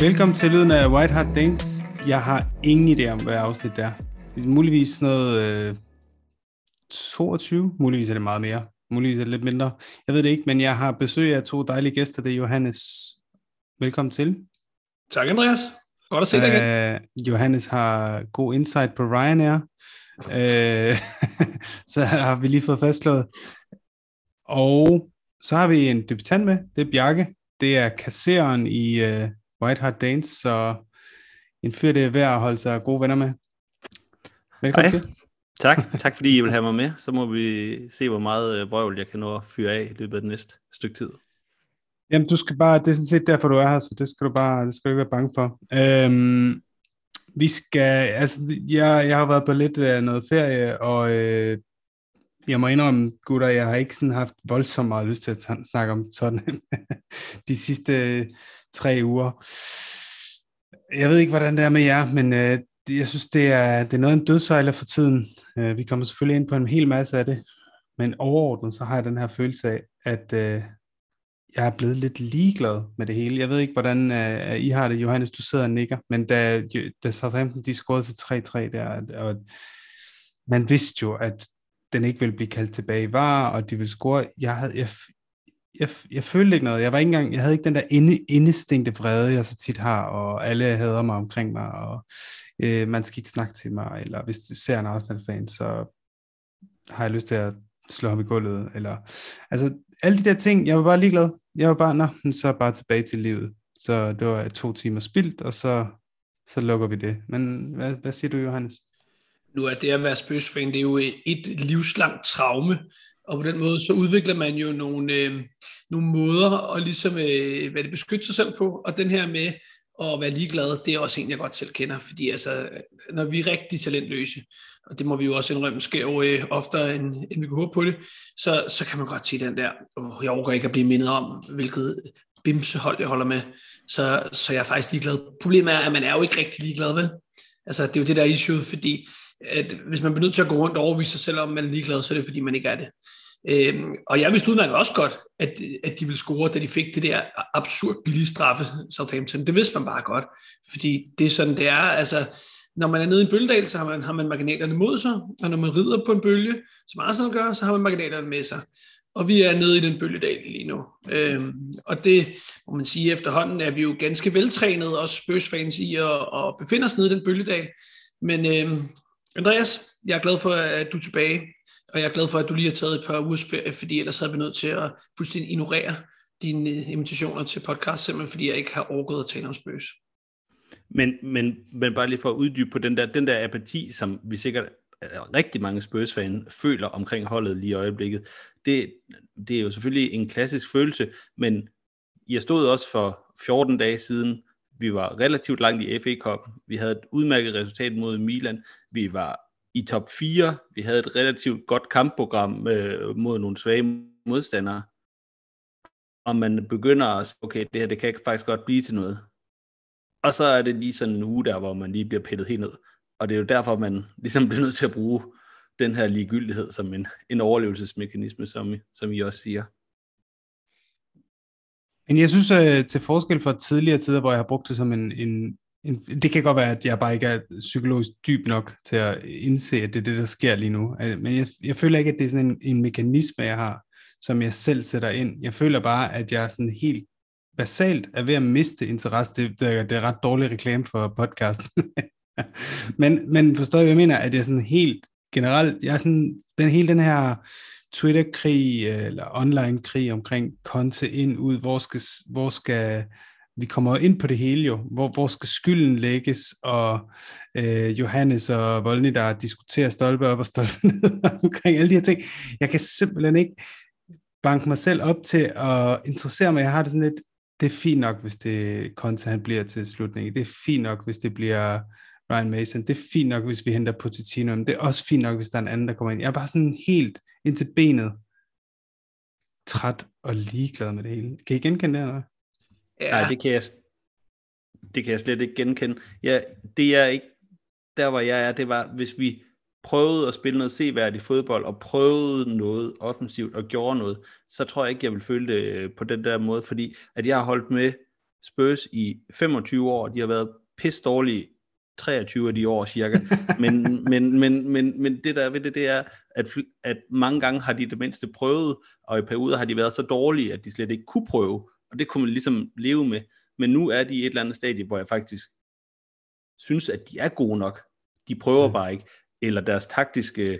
Velkommen til Lyden af White Hart Danes. Jeg har ingen idé om, hvad afsnit det er. Muligvis noget øh, 22, muligvis er det meget mere. Muligvis er det lidt mindre. Jeg ved det ikke, men jeg har besøg af to dejlige gæster. Det er Johannes. Velkommen til. Tak, Andreas. Godt at se dig igen. Uh, Johannes har god insight på Ryanair. uh, så har vi lige fået fastslået. Og så har vi en debutant med. Det er Bjarke. Det er kasseren i uh, White Hart Danes, så en fyr, det er værd at holde sig gode venner med. Velkommen Hej. til. Tak, tak fordi I vil have mig med. Så må vi se, hvor meget vrøvl jeg kan nå at fyre af i løbet af det næste stykke tid. Jamen, du skal bare, det er sådan set derfor, du er her, så det skal du bare, det skal du ikke være bange for. Øhm, vi skal, altså, jeg, jeg har været på lidt af noget ferie, og øh, jeg må indrømme, gutter, jeg har ikke sådan haft voldsomt meget lyst til at snakke om sådan de sidste øh, tre uger. Jeg ved ikke, hvordan det er med jer, men øh, jeg synes, det er, det er noget af en dødsejler for tiden. Øh, vi kommer selvfølgelig ind på en hel masse af det, men overordnet så har jeg den her følelse af, at øh, jeg er blevet lidt ligeglad med det hele. Jeg ved ikke, hvordan øh, I har det, Johannes, du sidder og nikker, men da, da Southampton de scorede til 3-3 der, og man vidste jo, at den ikke ville blive kaldt tilbage i var, og de ville score. Jeg, havde, jeg, jeg, jeg følte ikke noget. Jeg var ikke engang, jeg havde ikke den der inde, indestinkte vrede, jeg så tit har, og alle hader mig omkring mig, og øh, man skal ikke snakke til mig, eller hvis du ser en Arsenal-fan, så har jeg lyst til at slå ham i gulvet, eller, altså, alle de der ting, jeg var bare ligeglad. Jeg var bare, nå, så bare tilbage til livet. Så det var to timer spildt, og så, så lukker vi det. Men hvad, hvad siger du, Johannes? Nu er det at være Spurs-fan, det er jo et livslangt traume, og på den måde, så udvikler man jo nogle, øh, nogle måder at ligesom, øh, hvad det beskytte sig selv på, og den her med at være ligeglad, det er også en, jeg godt selv kender, fordi altså, når vi er rigtig talentløse, og det må vi jo også indrømme, sker jo øh, oftere, end, end vi kunne håbe på det, så, så kan man godt sige den der, oh, jeg overgår ikke at blive mindet om, hvilket bimsehold jeg holder med, så, så jeg er faktisk ligeglad. Problemet er, at man er jo ikke rigtig ligeglad, vel? Altså, det er jo det der issue, fordi at hvis man bliver nødt til at gå rundt og overvise sig selv om, man er ligeglad, så er det fordi, man ikke er det. Øhm, og jeg vidste udmærket også godt, at, at de ville score, da de fik det der absurd billige straffe, Southampton. Det vidste man bare godt, fordi det er sådan, det er. Altså, når man er nede i en bølgedal, så har man, har man marginalerne mod sig, og når man rider på en bølge, som Arsenal gør, så har man marginalerne med sig. Og vi er nede i den bølgedal lige nu. Øhm, og det må man sige efterhånden, er vi jo ganske veltrænet, også Spurs-fans i at, at befinde os nede i den bølgedal. Men øhm, Andreas, jeg er glad for, at du er tilbage, og jeg er glad for, at du lige har taget et par ugers ferie, fordi ellers havde vi nødt til at fuldstændig ignorere dine invitationer til podcast, simpelthen fordi jeg ikke har overgået at tale om spøs. Men, men, men bare lige for at uddybe på den der, den der apati, som vi sikkert rigtig mange spurs føler omkring holdet lige i øjeblikket, det, det er jo selvfølgelig en klassisk følelse, men jeg stod også for 14 dage siden, vi var relativt langt i FA Cup, vi havde et udmærket resultat mod Milan, vi var i top 4, vi havde et relativt godt kampprogram øh, mod nogle svage modstandere, og man begynder at sige, okay, det her det kan faktisk godt blive til noget. Og så er det lige sådan en uge der, hvor man lige bliver pillet helt ned. Og det er jo derfor, man ligesom bliver nødt til at bruge den her ligegyldighed som en, en overlevelsesmekanisme, som, som I også siger. Men jeg synes, at til forskel fra tidligere tider, hvor jeg har brugt det som en, en, en, det kan godt være, at jeg bare ikke er psykologisk dyb nok til at indse, at det er det, der sker lige nu. Øh, men jeg, jeg føler ikke, at det er sådan en, en mekanisme, jeg har, som jeg selv sætter ind. Jeg føler bare, at jeg er sådan helt basalt er ved at miste interesse. Det, det, er, det er ret dårlig reklame for podcasten. men, men forstår jeg, hvad jeg mener? At jeg sådan helt generelt, jeg er sådan, den hele den her Twitter-krig, øh, eller online-krig omkring konte ind, ud, hvor skal, hvor skal vi kommer ind på det hele jo, hvor, hvor skal skylden lægges, og øh, Johannes og Volny, der diskuterer stolpe op og stolpe ned omkring alle de her ting. Jeg kan simpelthen ikke banke mig selv op til at interessere mig. Jeg har det sådan lidt, det er fint nok, hvis det Conte han bliver til slutningen. Det er fint nok, hvis det bliver Ryan Mason. Det er fint nok, hvis vi henter Pochettino. Men det er også fint nok, hvis der er en anden, der kommer ind. Jeg er bare sådan helt ind til benet træt og ligeglad med det hele. Kan I genkende det, eller Ja. Nej, det kan jeg, det kan jeg slet ikke genkende. Ja, det er ikke, der hvor jeg er, det var, hvis vi prøvede at spille noget seværdigt fodbold, og prøvede noget offensivt, og gjorde noget, så tror jeg ikke, jeg vil føle det øh, på den der måde, fordi at jeg har holdt med Spurs i 25 år, de har været pisse dårlige 23 af de år cirka. Men, men, men, men, men det der ved det, det er, at, at mange gange har de det mindste prøvet, og i perioder har de været så dårlige, at de slet ikke kunne prøve. Og det kunne man ligesom leve med. Men nu er de i et eller andet stadie, hvor jeg faktisk synes, at de er gode nok. De prøver mm. bare ikke. Eller deres taktiske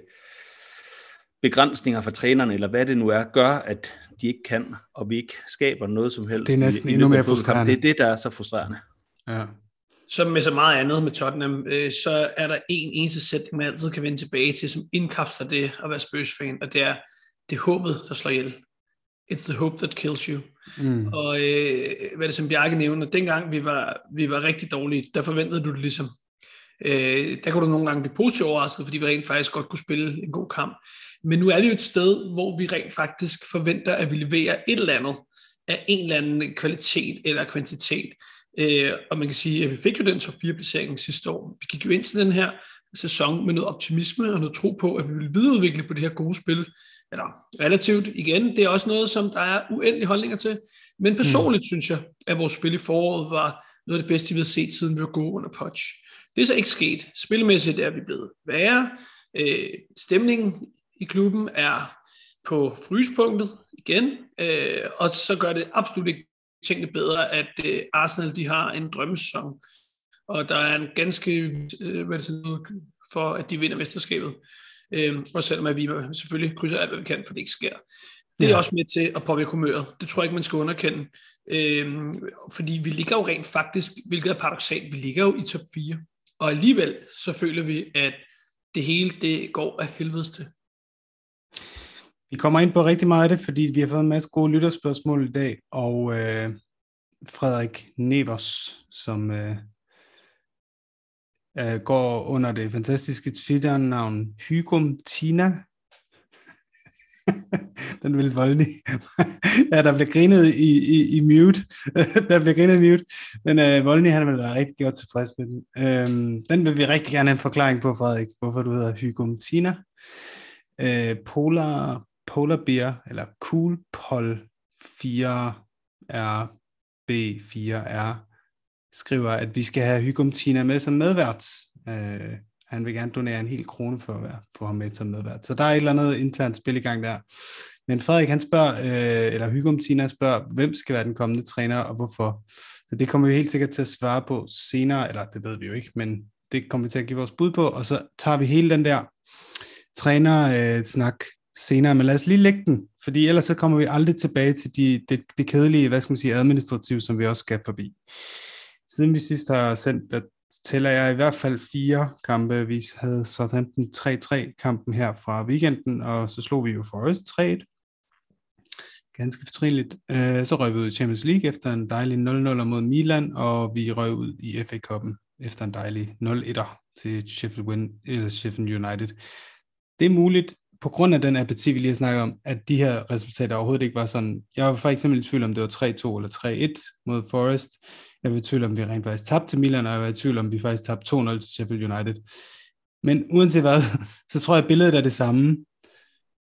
begrænsninger for trænerne, eller hvad det nu er, gør, at de ikke kan, og vi ikke skaber noget som helst. Det er næsten i, i endnu mere frustrerende. Det er det, der er så frustrerende. Ja. Som med så meget andet med Tottenham, øh, så er der en eneste sætning, man altid kan vende tilbage til, som indkapsler det at være Spurs-fan, og det er, det er håbet, der slår ihjel. It's the hope that kills you. Mm. Og øh, hvad det som Bjarke nævner, dengang vi var, vi var rigtig dårlige, der forventede du det ligesom. Øh, der kunne du nogle gange blive positivt overrasket, fordi vi rent faktisk godt kunne spille en god kamp. Men nu er vi jo et sted, hvor vi rent faktisk forventer, at vi leverer et eller andet af en eller anden kvalitet eller kvantitet. Øh, og man kan sige, at vi fik jo den top 4 placering sidste år. Vi gik jo ind til den her sæson med noget optimisme og noget tro på, at vi ville videreudvikle på det her gode spil. Eller relativt igen, det er også noget, som der er uendelige holdninger til. Men personligt mm. synes jeg, at vores spil i foråret var noget af det bedste, vi har set, siden vi var gode under Potch. Det er så ikke sket. Spilmæssigt er vi blevet værre. Øh, stemningen i klubben er på fryspunktet igen, øh, og så gør det absolut ikke tingene bedre, at øh, Arsenal de har en drømmesæson, og der er en ganske øh, hvad det noget for, at de vinder mesterskabet. Øh, og selvom at vi selvfølgelig krydser alt, hvad vi kan, for det ikke sker. Det er ja. også med til at påvirke humøret. Det tror jeg ikke, man skal underkende. Øh, fordi vi ligger jo rent faktisk, hvilket er paradoxalt, vi ligger jo i top 4. Og alligevel så føler vi, at det hele det går af helvedes til. Vi kommer ind på rigtig meget af det, fordi vi har fået en masse gode lytterspørgsmål i dag, og øh, Frederik Nevers, som øh, øh, går under det fantastiske Twitter-navn Hygum Tina. Den vil voldelig. ja, der bliver grinet i, i, i mute. der bliver grinet i mute. Men øh, Voldny, han vil være rigtig godt tilfreds med den. Øhm, den vil vi rigtig gerne have en forklaring på, Frederik, hvorfor du hedder Hygum Tina. Øh, Polar Polar Bear, eller Cool Pol 4R B4R, skriver, at vi skal have Hygum Tina med som medvært. Øh, han vil gerne donere en hel krone for at være, få ham med som medvært. Så der er et eller andet internt spil i gang der. Men Frederik, han spørger, øh, eller Hygum Tina spørger, hvem skal være den kommende træner, og hvorfor? Så det kommer vi helt sikkert til at svare på senere, eller det ved vi jo ikke, men det kommer vi til at give vores bud på, og så tager vi hele den der træner-snak øh, senere, men lad os lige lægge den, fordi ellers så kommer vi aldrig tilbage til de, det, det kedelige, hvad skal man sige, administrative, som vi også skal forbi. Siden vi sidst har sendt, der tæller jeg i hvert fald fire kampe. Vi havde Southampton 3-3 kampen her fra weekenden, og så slog vi jo Forest 3-1. Ganske fortrinligt. Øh, så røg vi ud i Champions League efter en dejlig 0-0 mod Milan, og vi røg ud i FA Cup'en efter en dejlig 0-1'er til Sheffield, Win, eller Sheffield United. Det er muligt, på grund af den apati, vi lige har snakket om, at de her resultater overhovedet ikke var sådan. Jeg var for eksempel i tvivl om, det var 3-2 eller 3-1 mod Forest. Jeg var i tvivl om, vi rent faktisk tabte til Milan, og jeg var i tvivl om, vi faktisk tabte 2-0 til Sheffield United. Men uanset hvad, så tror jeg, at billedet er det samme.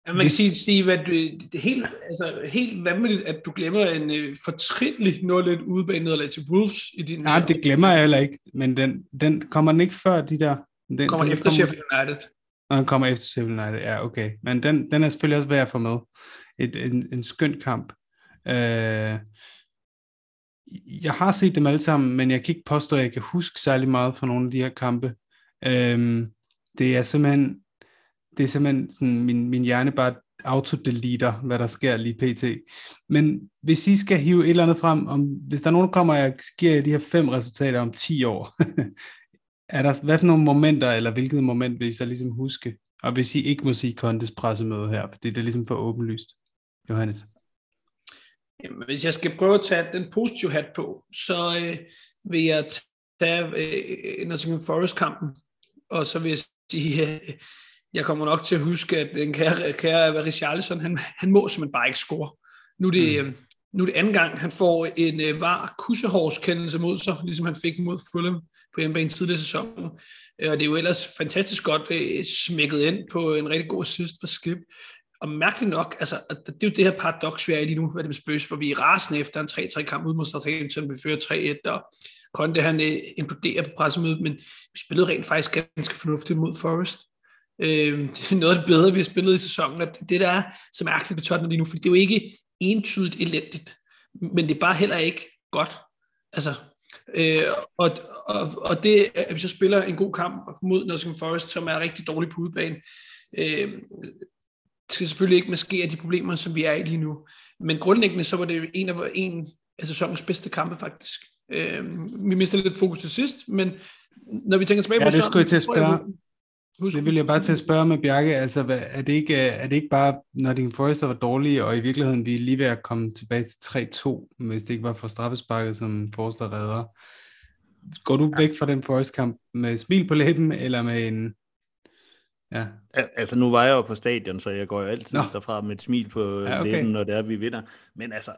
Ja, man kan sige, sige at det er helt, altså, helt vanvittigt, at du glemmer en uh, fortrinlig 0-1 udebane til Wolves i din... Nej, det glemmer jeg heller ikke, men den, den kommer den ikke før de der... Den kommer den efter. Sheffield United. Og han kommer efter Civil United, ja okay. Men den, den er selvfølgelig også værd at få med. Et, en, en skøn kamp. Øh, jeg har set dem alle sammen, men jeg kan ikke påstå, at jeg kan huske særlig meget fra nogle af de her kampe. Øh, det er simpelthen, det er simpelthen sådan, min, min hjerne bare autodeleter, hvad der sker lige pt. Men hvis I skal hive et eller andet frem, om, hvis der er nogen, der kommer og giver de her fem resultater om 10 år, er der, hvad for nogle momenter, eller hvilket moment vil I så ligesom huske? Og hvis I ikke må sige Kontes pressemøde her, for det er ligesom for åbenlyst. Johannes? Jamen, hvis jeg skal prøve at tage den positive hat på, så øh, vil jeg tage øh, Nottingham Forest-kampen, og så vil jeg sige, øh, jeg kommer nok til at huske, at den kære, kære Richarlison, han, han må simpelthen bare ikke score. Nu er det, mm. øh, nu er det anden gang, han får en øh, var kussehårskendelse mod sig, ligesom han fik mod Fulham på hjemmebane tidligere sæsonen. Øh, og det er jo ellers fantastisk godt øh, smækket ind på en rigtig god assist for Skip. og mærkeligt nok, altså, det er jo det her paradoks, vi er i lige nu, hvad det med Spurs, hvor vi er rasende efter en 3-3 kamp ud mod Southampton, vi fører 3-1, og Konte han øh, imploderer på pressemødet, men vi spillede rent faktisk ganske fornuftigt mod Forest. Øh, det er noget af det bedre, vi har spillet i sæsonen, og det, det der er så mærkeligt ved Tottenham lige nu, for det er jo ikke entydigt elendigt, men det er bare heller ikke godt. Altså, øh, og, og, og det, at vi så spiller en god kamp mod Nottingham Forest, som er rigtig dårlig på udebane, øh, skal selvfølgelig ikke maskere de problemer, som vi er i lige nu. Men grundlæggende så var det en af, en af sæsonens bedste kampe faktisk. Øh, vi mistede lidt fokus til sidst, men når vi tænker tilbage ja, på det skulle jeg til at spørge. Husk, det vil jeg bare til at spørge med Bjarke, altså er det ikke, er det ikke bare, når din Forrester var dårlig, og i virkeligheden vi er lige ved at komme tilbage til 3-2, hvis det ikke var for straffesparket, som Forrester redder. Går du væk fra den Forrest kamp med smil på læben, eller med en... Ja. Altså nu var jeg jo på stadion, så jeg går jo altid Nå. derfra med et smil på ja, okay. læben, når det er, vi vinder. Men altså,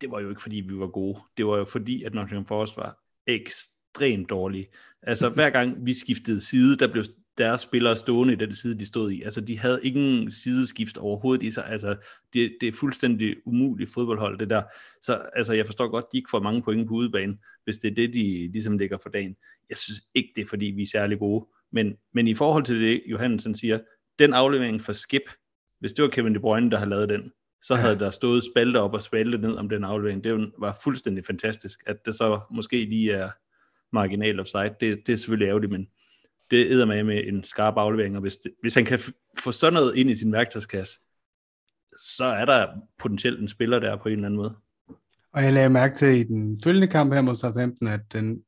det var jo ikke fordi, vi var gode. Det var jo fordi, at Nottingham Forest var ekstremt dårlige. Altså hver gang vi skiftede side, der blev deres spillere stående i den side, de stod i. Altså, de havde ingen sideskift overhovedet i sig. Altså, det, det er fuldstændig umuligt fodboldhold, det der. Så altså, jeg forstår godt, de ikke får mange point på udebane, hvis det er det, de ligesom lægger for dagen. Jeg synes ikke, det er, fordi vi er særlig gode. Men, men i forhold til det, Johansen siger, den aflevering for Skip, hvis det var Kevin De Bruyne, der havde lavet den, så havde ja. der stået spalte op og spalte ned om den aflevering. Det var fuldstændig fantastisk. At det så måske lige er marginal offside, det, det er selvfølgelig ærgerligt, men det æder med med en skarp aflevering, og hvis, det, hvis han kan få sådan noget ind i sin værktøjskasse, så er der potentielt en spiller der på en eller anden måde. Og jeg lagde mærke til i den følgende kamp her mod Southampton, at den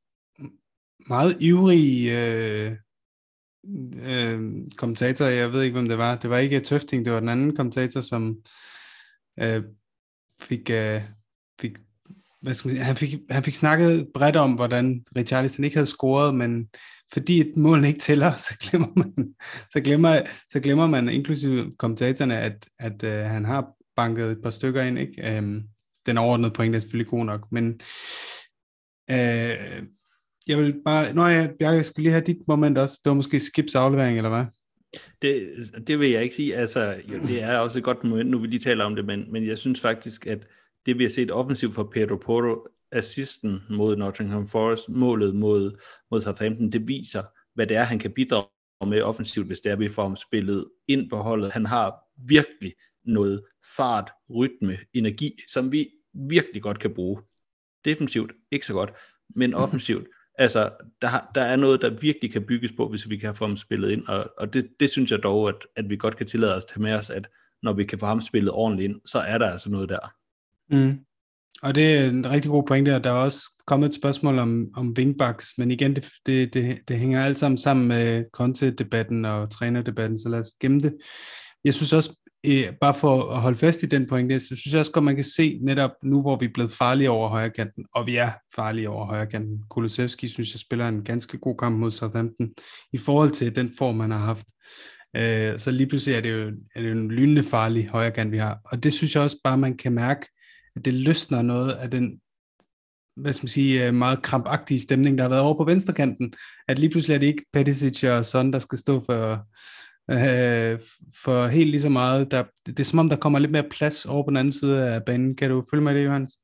meget ivrige øh, øh, kommentator, jeg ved ikke, hvem det var, det var ikke Tøfting, det var den anden kommentator, som øh, fik, øh, fik hvad skal man sige, han, fik, han fik snakket bredt om, hvordan Richarlison ikke havde scoret, men fordi et mål ikke tæller, så glemmer man, så glemmer, så glemmer man inklusive kommentatorerne, at, at øh, han har banket et par stykker ind. Ikke? Øhm, den overordnede point er selvfølgelig god nok, men øh, jeg vil bare, Nå jeg, Bjarke, skulle lige have dit moment også. Det var måske Skips aflevering, eller hvad? Det, det vil jeg ikke sige. Altså, jo, det er også et godt moment, nu vi lige taler om det, men, men jeg synes faktisk, at det vi har set offensivt fra Pedro Porto, assisten mod Nottingham Forest, målet mod, mod Southampton, det viser, hvad det er, han kan bidrage med offensivt, hvis det er, vi får ham spillet ind på holdet. Han har virkelig noget fart, rytme, energi, som vi virkelig godt kan bruge. Defensivt ikke så godt, men offensivt. Altså, der, der er noget, der virkelig kan bygges på, hvis vi kan få ham spillet ind, og, og det, det synes jeg dog, at, at vi godt kan tillade os at tage med os, at når vi kan få ham spillet ordentligt ind, så er der altså noget der. Mm. Og det er en rigtig god pointe, og der er også kommet et spørgsmål om, om wingbacks, men igen, det, det, det, det hænger alt sammen sammen med Conte-debatten og trænerdebatten, så lad os gemme det. Jeg synes også, eh, bare for at holde fast i den pointe, så synes jeg også godt, man kan se netop nu, hvor vi er blevet farlige over højre kanten, og vi er farlige over højrekanten. Kulusevski synes jeg spiller en ganske god kamp mod Southampton, i forhold til den form, han har haft. Eh, så lige pludselig er det jo, er det jo en lynende farlig højre kant, vi har. Og det synes jeg også bare, man kan mærke, det løsner noget af den hvad skal man sige, øh, meget krampagtige stemning, der har været over på venstrekanten, at lige pludselig er det ikke Peticic og Son, der skal stå for, øh, for helt lige så meget. Der, det er som om, der kommer lidt mere plads over på den anden side af banen. Kan du følge mig i det, Johannes?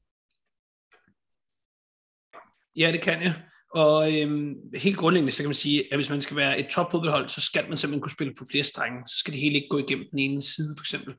Ja, det kan jeg. Og øhm, helt grundlæggende, så kan man sige, at hvis man skal være et topfodboldhold, så skal man simpelthen kunne spille på flere strenge. Så skal det hele ikke gå igennem den ene side, for eksempel.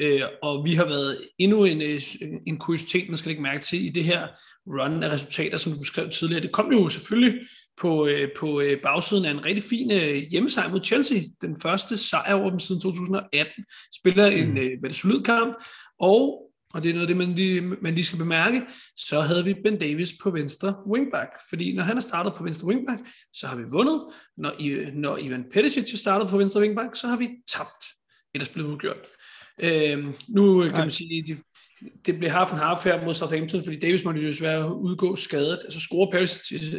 Øh, og vi har været endnu en, øh, en kuriositet, man skal lægge mærke til i det her run af resultater, som du beskrev tidligere. Det kom jo selvfølgelig på, øh, på øh, bagsiden af en rigtig fin øh, hjemmesejr mod Chelsea. Den første sejr over dem siden 2018. Spiller en mm. øh, solid kamp, og og det er noget af det, man lige, man lige skal bemærke, så havde vi Ben Davis på venstre wingback. Fordi når han er startet på venstre wingback, så har vi vundet. Når, når Ivan Perisic er startet på venstre wingback, så har vi tabt. Ellers blev udgjort. Øhm, nu kan man sige, det, det blev half and half her mod Southampton, fordi Davis måtte jo desværre udgå skadet. Altså scorer Paris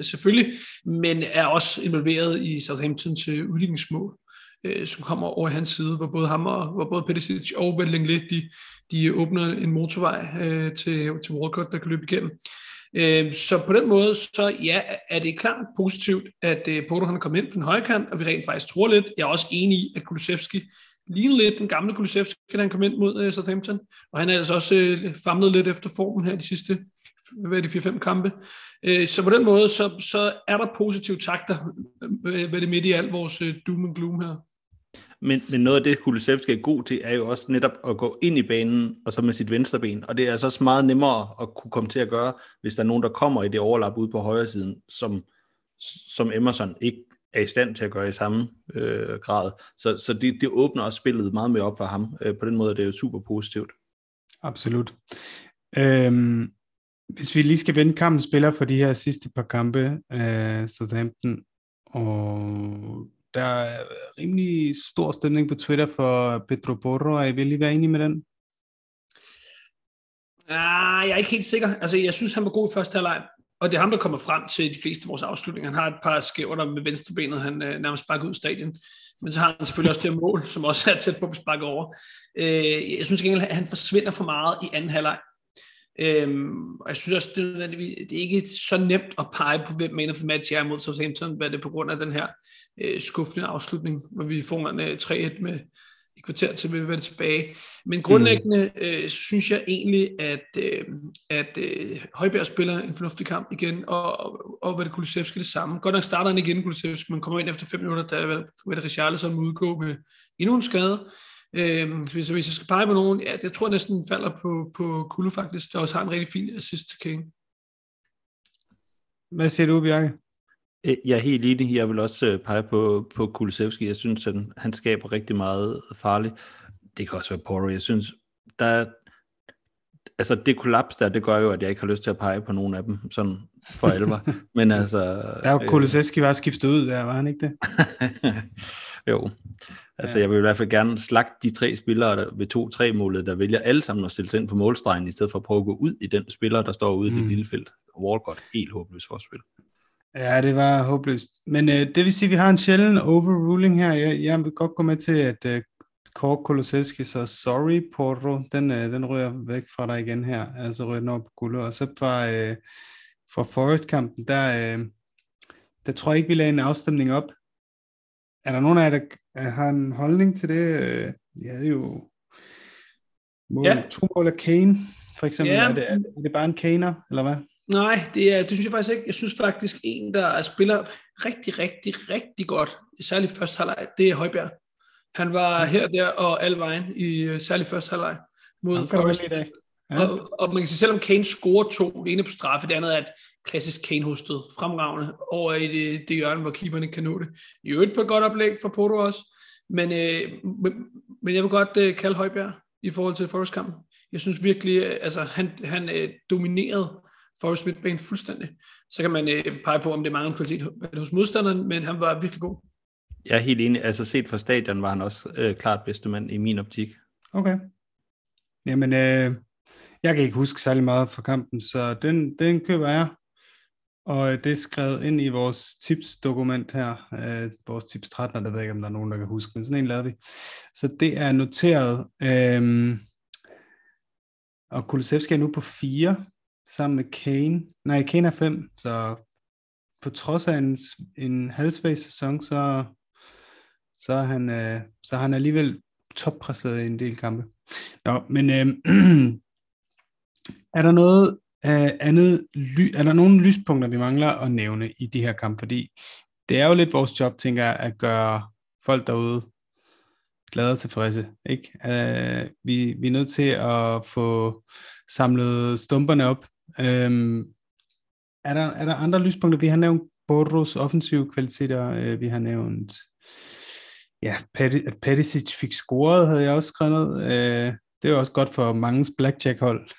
selvfølgelig, men er også involveret i Southamptons øh, udligningsmål øh, som kommer over hans side, hvor både ham og hvor både Perisic og Vellingle, de, de åbner en motorvej øh, til, til Walcott, der kan løbe igennem. Øh, så på den måde, så ja, er det klart positivt, at øh, Porto han er kommet ind på den højre kant, og vi rent faktisk tror lidt. Jeg er også enig i, at Kulusevski lignede lidt den gamle Kulusevski, da han kom ind mod øh, Southampton. Og han er altså også øh, famlet lidt efter formen her de sidste hvad er det, 4-5 kampe. Øh, så på den måde, så, så er der positive takter øh, ved det midt i alt vores øh, doom and gloom her. Men, men noget af det, Kulisevski er god til, er jo også netop at gå ind i banen, og så med sit venstre ben. Og det er altså også meget nemmere at kunne komme til at gøre, hvis der er nogen, der kommer i det overlap ude på højre siden, som, som Emerson ikke er i stand til at gøre i samme øh, grad. Så, så det, det åbner også spillet meget mere op for ham. Øh, på den måde er det jo super positivt. Absolut. Øhm, hvis vi lige skal vende kampen spiller for de her sidste par kampe, øh, Southampton, og der er rimelig stor stemning på Twitter for Pedro Porro. Er I lige være enige med den? Ah, jeg er ikke helt sikker. Altså, jeg synes, han var god i første halvleg. Og det er ham, der kommer frem til de fleste af vores afslutninger. Han har et par skæver der med venstrebenet, han øh, nærmest sparker ud af stadion. Men så har han selvfølgelig også det mål, som også er tæt på at sparke over. Øh, jeg synes ikke, at han forsvinder for meget i anden halvleg. Øhm, og jeg synes også, det er, det er ikke så nemt at pege på, hvem man of for match er mod Southampton, hvad det er på grund af den her øh, skuffende afslutning, hvor vi får en øh, 3-1 med et kvarter til, vi vil være tilbage. Men grundlæggende mm. øh, synes jeg egentlig, at, øh, at øh, Højbjerg spiller en fornuftig kamp igen, og, og, og hvad det Kulusevski det samme. Godt nok starter han igen, Kulusevski, men kommer ind efter 5 minutter, da Vette Richarlison udgå med endnu en skade. Øh, hvis, hvis jeg skal pege på nogen, ja, det tror jeg næsten falder på, på Kulu faktisk, der også har en rigtig fin assist til King. Hvad siger du, Bjarke? Øh, jeg er helt enig. Jeg vil også øh, pege på, på Kulusevski. Jeg synes, at han skaber rigtig meget farligt. Det kan også være Porro. Jeg synes, der altså det kollaps der, det gør jo, at jeg ikke har lyst til at pege på nogen af dem, sådan for alvor. Men altså... Der er jo Kulusevski var skiftet ud der, var han ikke det? jo. Altså, ja. jeg vil i hvert fald gerne slagte de tre spillere der, ved 2-3 målet, der vælger alle sammen at stille sig ind på målstregen, i stedet for at prøve at gå ud i den spiller, der står ude mm. i det mm. lille felt. Walcott, helt håbløst forspil. Ja, det var håbløst. Men øh, det vil sige, at vi har en sjælden overruling her. Jeg, jeg vil godt gå med til, at øh, Kåre Kolosevski, så sorry Porro, den, øh, den ryger væk fra dig igen her. Altså ryger den over på guldet. Og så fra, øh, fra Forest-kampen, der, øh, der tror jeg ikke, vi lagde en afstemning op. Er der nogen af jer, der har en holdning til det? Øh, jeg havde jo mål, ja. to mål af Kane, for eksempel. Ja. Er, det, er, det bare en Kaner, eller hvad? Nej, det, er, det synes jeg faktisk ikke. Jeg synes faktisk, en, der spiller rigtig, rigtig, rigtig godt, særligt første halvleg, det er Højbjerg. Han var her, der og al vejen i øh, særligt første halvleg mod Forrest. Ja. Og, og man kan sige, selvom Kane scorer to, det ene på straffe, det andet er et klassisk Kane-hostet, fremragende over i det, det hjørne, hvor keeperne kan nå det. I øvrigt på et godt oplæg for Porto også, men, øh, men, jeg vil godt øh, kalde Højbjerg i forhold til Forrest-kampen. Jeg synes virkelig, øh, altså han, han øh, dominerede Forrest midtbane fuldstændig. Så kan man øh, pege på, om det er mange kvalitet hos modstanderen, men han var virkelig god. Jeg er helt enig. Altså set fra stadion var han også øh, klart bedste mand i min optik. Okay. Jamen, øh, jeg kan ikke huske særlig meget fra kampen, så den, den køber jeg. Og øh, det er skrevet ind i vores tipsdokument her, øh, vores tips 13, der ved jeg ikke, om der er nogen, der kan huske, men sådan en lavede vi. Så det er noteret. Øh, og Kulusevski er nu på 4, sammen med Kane. Nej, Kane er 5, så på trods af en, en halvsvag sæson, så, så, er han, øh, så har han alligevel toppræsteret i en del kampe. Nå, men øh, er der noget øh, andet, ly, er der nogle lyspunkter, vi mangler at nævne i de her kampe? Fordi det er jo lidt vores job, tænker jeg, at gøre folk derude glade og tilfredse. Ikke? Uh, vi, vi er nødt til at få samlet stumperne op. Um, er, der, er der andre lyspunkter? Vi har nævnt Borros offensive kvaliteter. Uh, vi har nævnt ja, at Perisic fik scoret, havde jeg også skrevet ned. Uh, det er jo også godt for mange blackjack-hold.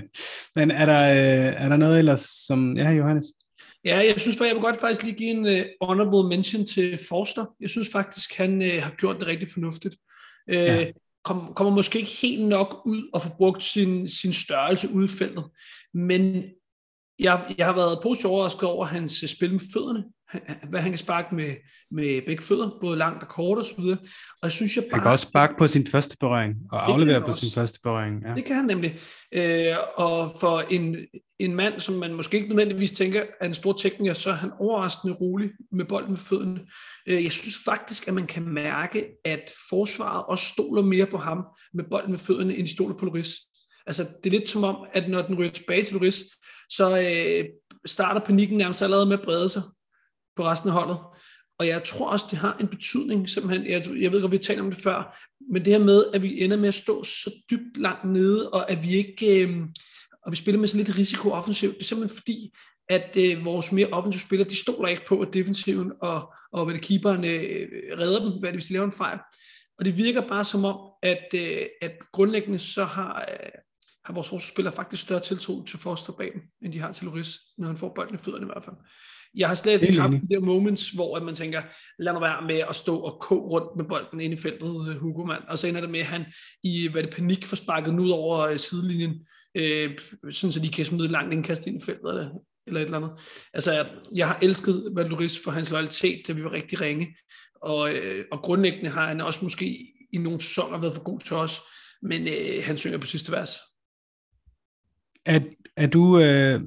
Men er der, uh, er der noget ellers, som... Ja, Johannes? Ja, jeg synes for jeg vil godt faktisk lige give en uh, honorable mention til Forster. Jeg synes faktisk, han uh, har gjort det rigtig fornuftigt. Uh, ja. kom, kommer måske ikke helt nok ud og får brugt sin, sin størrelse ud i feltet. Men jeg, jeg har været positivt overrasket over hans spil med fødderne. hvad han kan sparke med, med begge fødder, både langt og kort og så videre. Og jeg synes, jeg bare... Han kan også sparke på sin første berøring, og aflevere på også. sin første berøring. Ja. Det kan han nemlig. Øh, og for en, en mand, som man måske ikke nødvendigvis tænker er en stor tekniker, så er han overraskende rolig med bolden med fødderne. Øh, jeg synes faktisk, at man kan mærke, at forsvaret også stoler mere på ham med bolden med fødderne, end de stoler på Loris. Altså, det er lidt som om, at når den ryger tilbage til Loris, så øh, starter panikken nærmest allerede med at brede sig på resten af holdet. Og jeg tror også, det har en betydning, simpelthen. Jeg, jeg ved godt, vi talte om det før, men det her med, at vi ender med at stå så dybt langt nede, og at vi ikke... Øh, og vi spiller med så lidt risiko offensivt, det er simpelthen fordi, at øh, vores mere offensive spillere, de stoler ikke på, at defensiven og, og hvad det keeperen øh, redder dem, hvad det, hvis de laver en fejl. Og det virker bare som om, at, øh, at grundlæggende så har, øh, har vores forsvarsspillere faktisk større tiltro til Foster bag dem, end de har til Loris, når han får bolden i fødderne i hvert fald. Jeg har slet ikke haft de der moments, hvor man tænker, lad nu være med at stå og gå rundt med bolden ind i feltet, øh, Hugo Mann. Og så ender det med, at han i hvad det, panik får sparket ud over øh, sidelinjen, øh, sådan så de kan smide langt indkast ind i feltet, eller, eller et eller andet. Altså, jeg har elsket Valoris for hans loyalitet, da vi var rigtig ringe. Og, øh, og grundlæggende har han også måske i nogle sæsoner været for god til os, men øh, han synger på sidste vers. Er, er du, øh,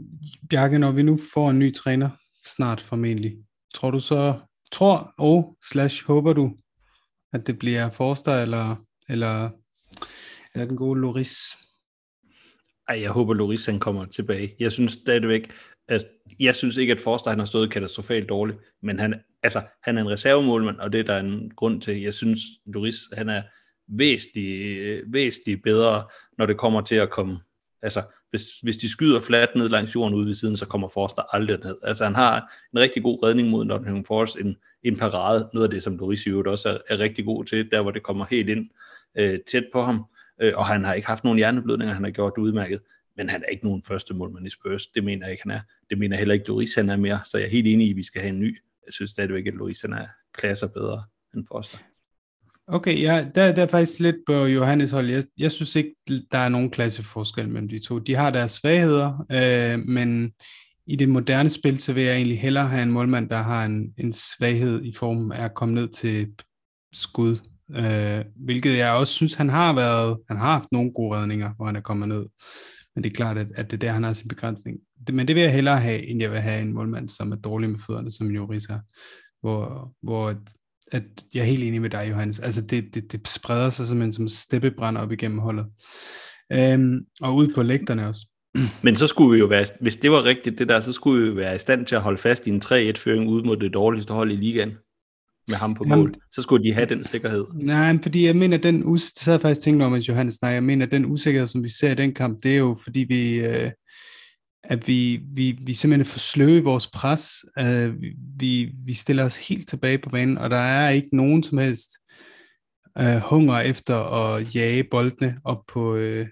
Bjarke, når vi nu får en ny træner, snart formentlig. Tror du så, tror og slash håber du, at det bliver Forster eller, eller, eller den gode Loris? Ej, jeg håber, Loris han kommer tilbage. Jeg synes stadigvæk, at jeg synes ikke, at Forster han har stået katastrofalt dårligt, men han, altså, han er en reservemålmand, og det er der en grund til. Jeg synes, Loris han er væsentligt, øh, væsentligt bedre, når det kommer til at komme altså, hvis, hvis de skyder fladt ned langs jorden ude ved siden, så kommer Forster aldrig ned. Altså han har en rigtig god redning mod Nottingham Forest, en, en parade, noget af det, som Doris i også er, er rigtig god til, der hvor det kommer helt ind øh, tæt på ham, øh, og han har ikke haft nogen hjerneblødninger, han har gjort det udmærket, men han er ikke nogen første målmand i Spurs, det mener jeg ikke, han er. Det mener heller ikke Doris, han er mere, så jeg er helt enig i, at vi skal have en ny. Jeg synes stadigvæk, at Louis han er klasser bedre end Forster. Okay, ja, der, der er faktisk lidt på Johannes hold. Jeg, jeg synes ikke, der er nogen klasseforskel mellem de to. De har deres svagheder, øh, men i det moderne spil, så vil jeg egentlig hellere have en målmand, der har en, en svaghed i form af at komme ned til skud. Øh, hvilket jeg også synes, han har været, han har haft nogle gode redninger, hvor han er kommet ned. Men det er klart, at, at det er der, han har sin begrænsning. Det, men det vil jeg hellere have, end jeg vil have en målmand, som er dårlig med fødderne, som Joris har. Hvor, hvor at jeg er helt enig med dig, Johannes. Altså det, det, det spreder sig simpelthen som steppebrænder op igennem holdet. Øhm, og ud på lægterne også. Men så skulle vi jo være, hvis det var rigtigt det der, så skulle vi jo være i stand til at holde fast i en 3-1-føring ud mod det dårligste hold i ligaen med ham på mål. Så skulle de have den sikkerhed. Nej, fordi jeg mener, den us- havde jeg faktisk tænkt om, at Johannes, nej, jeg mener, den usikkerhed, som vi ser i den kamp, det er jo, fordi vi, øh, at vi, vi, vi simpelthen er for sløve i vores pres. Uh, vi, vi stiller os helt tilbage på banen, og der er ikke nogen som helst uh, hunger efter at jage boldene op på uh,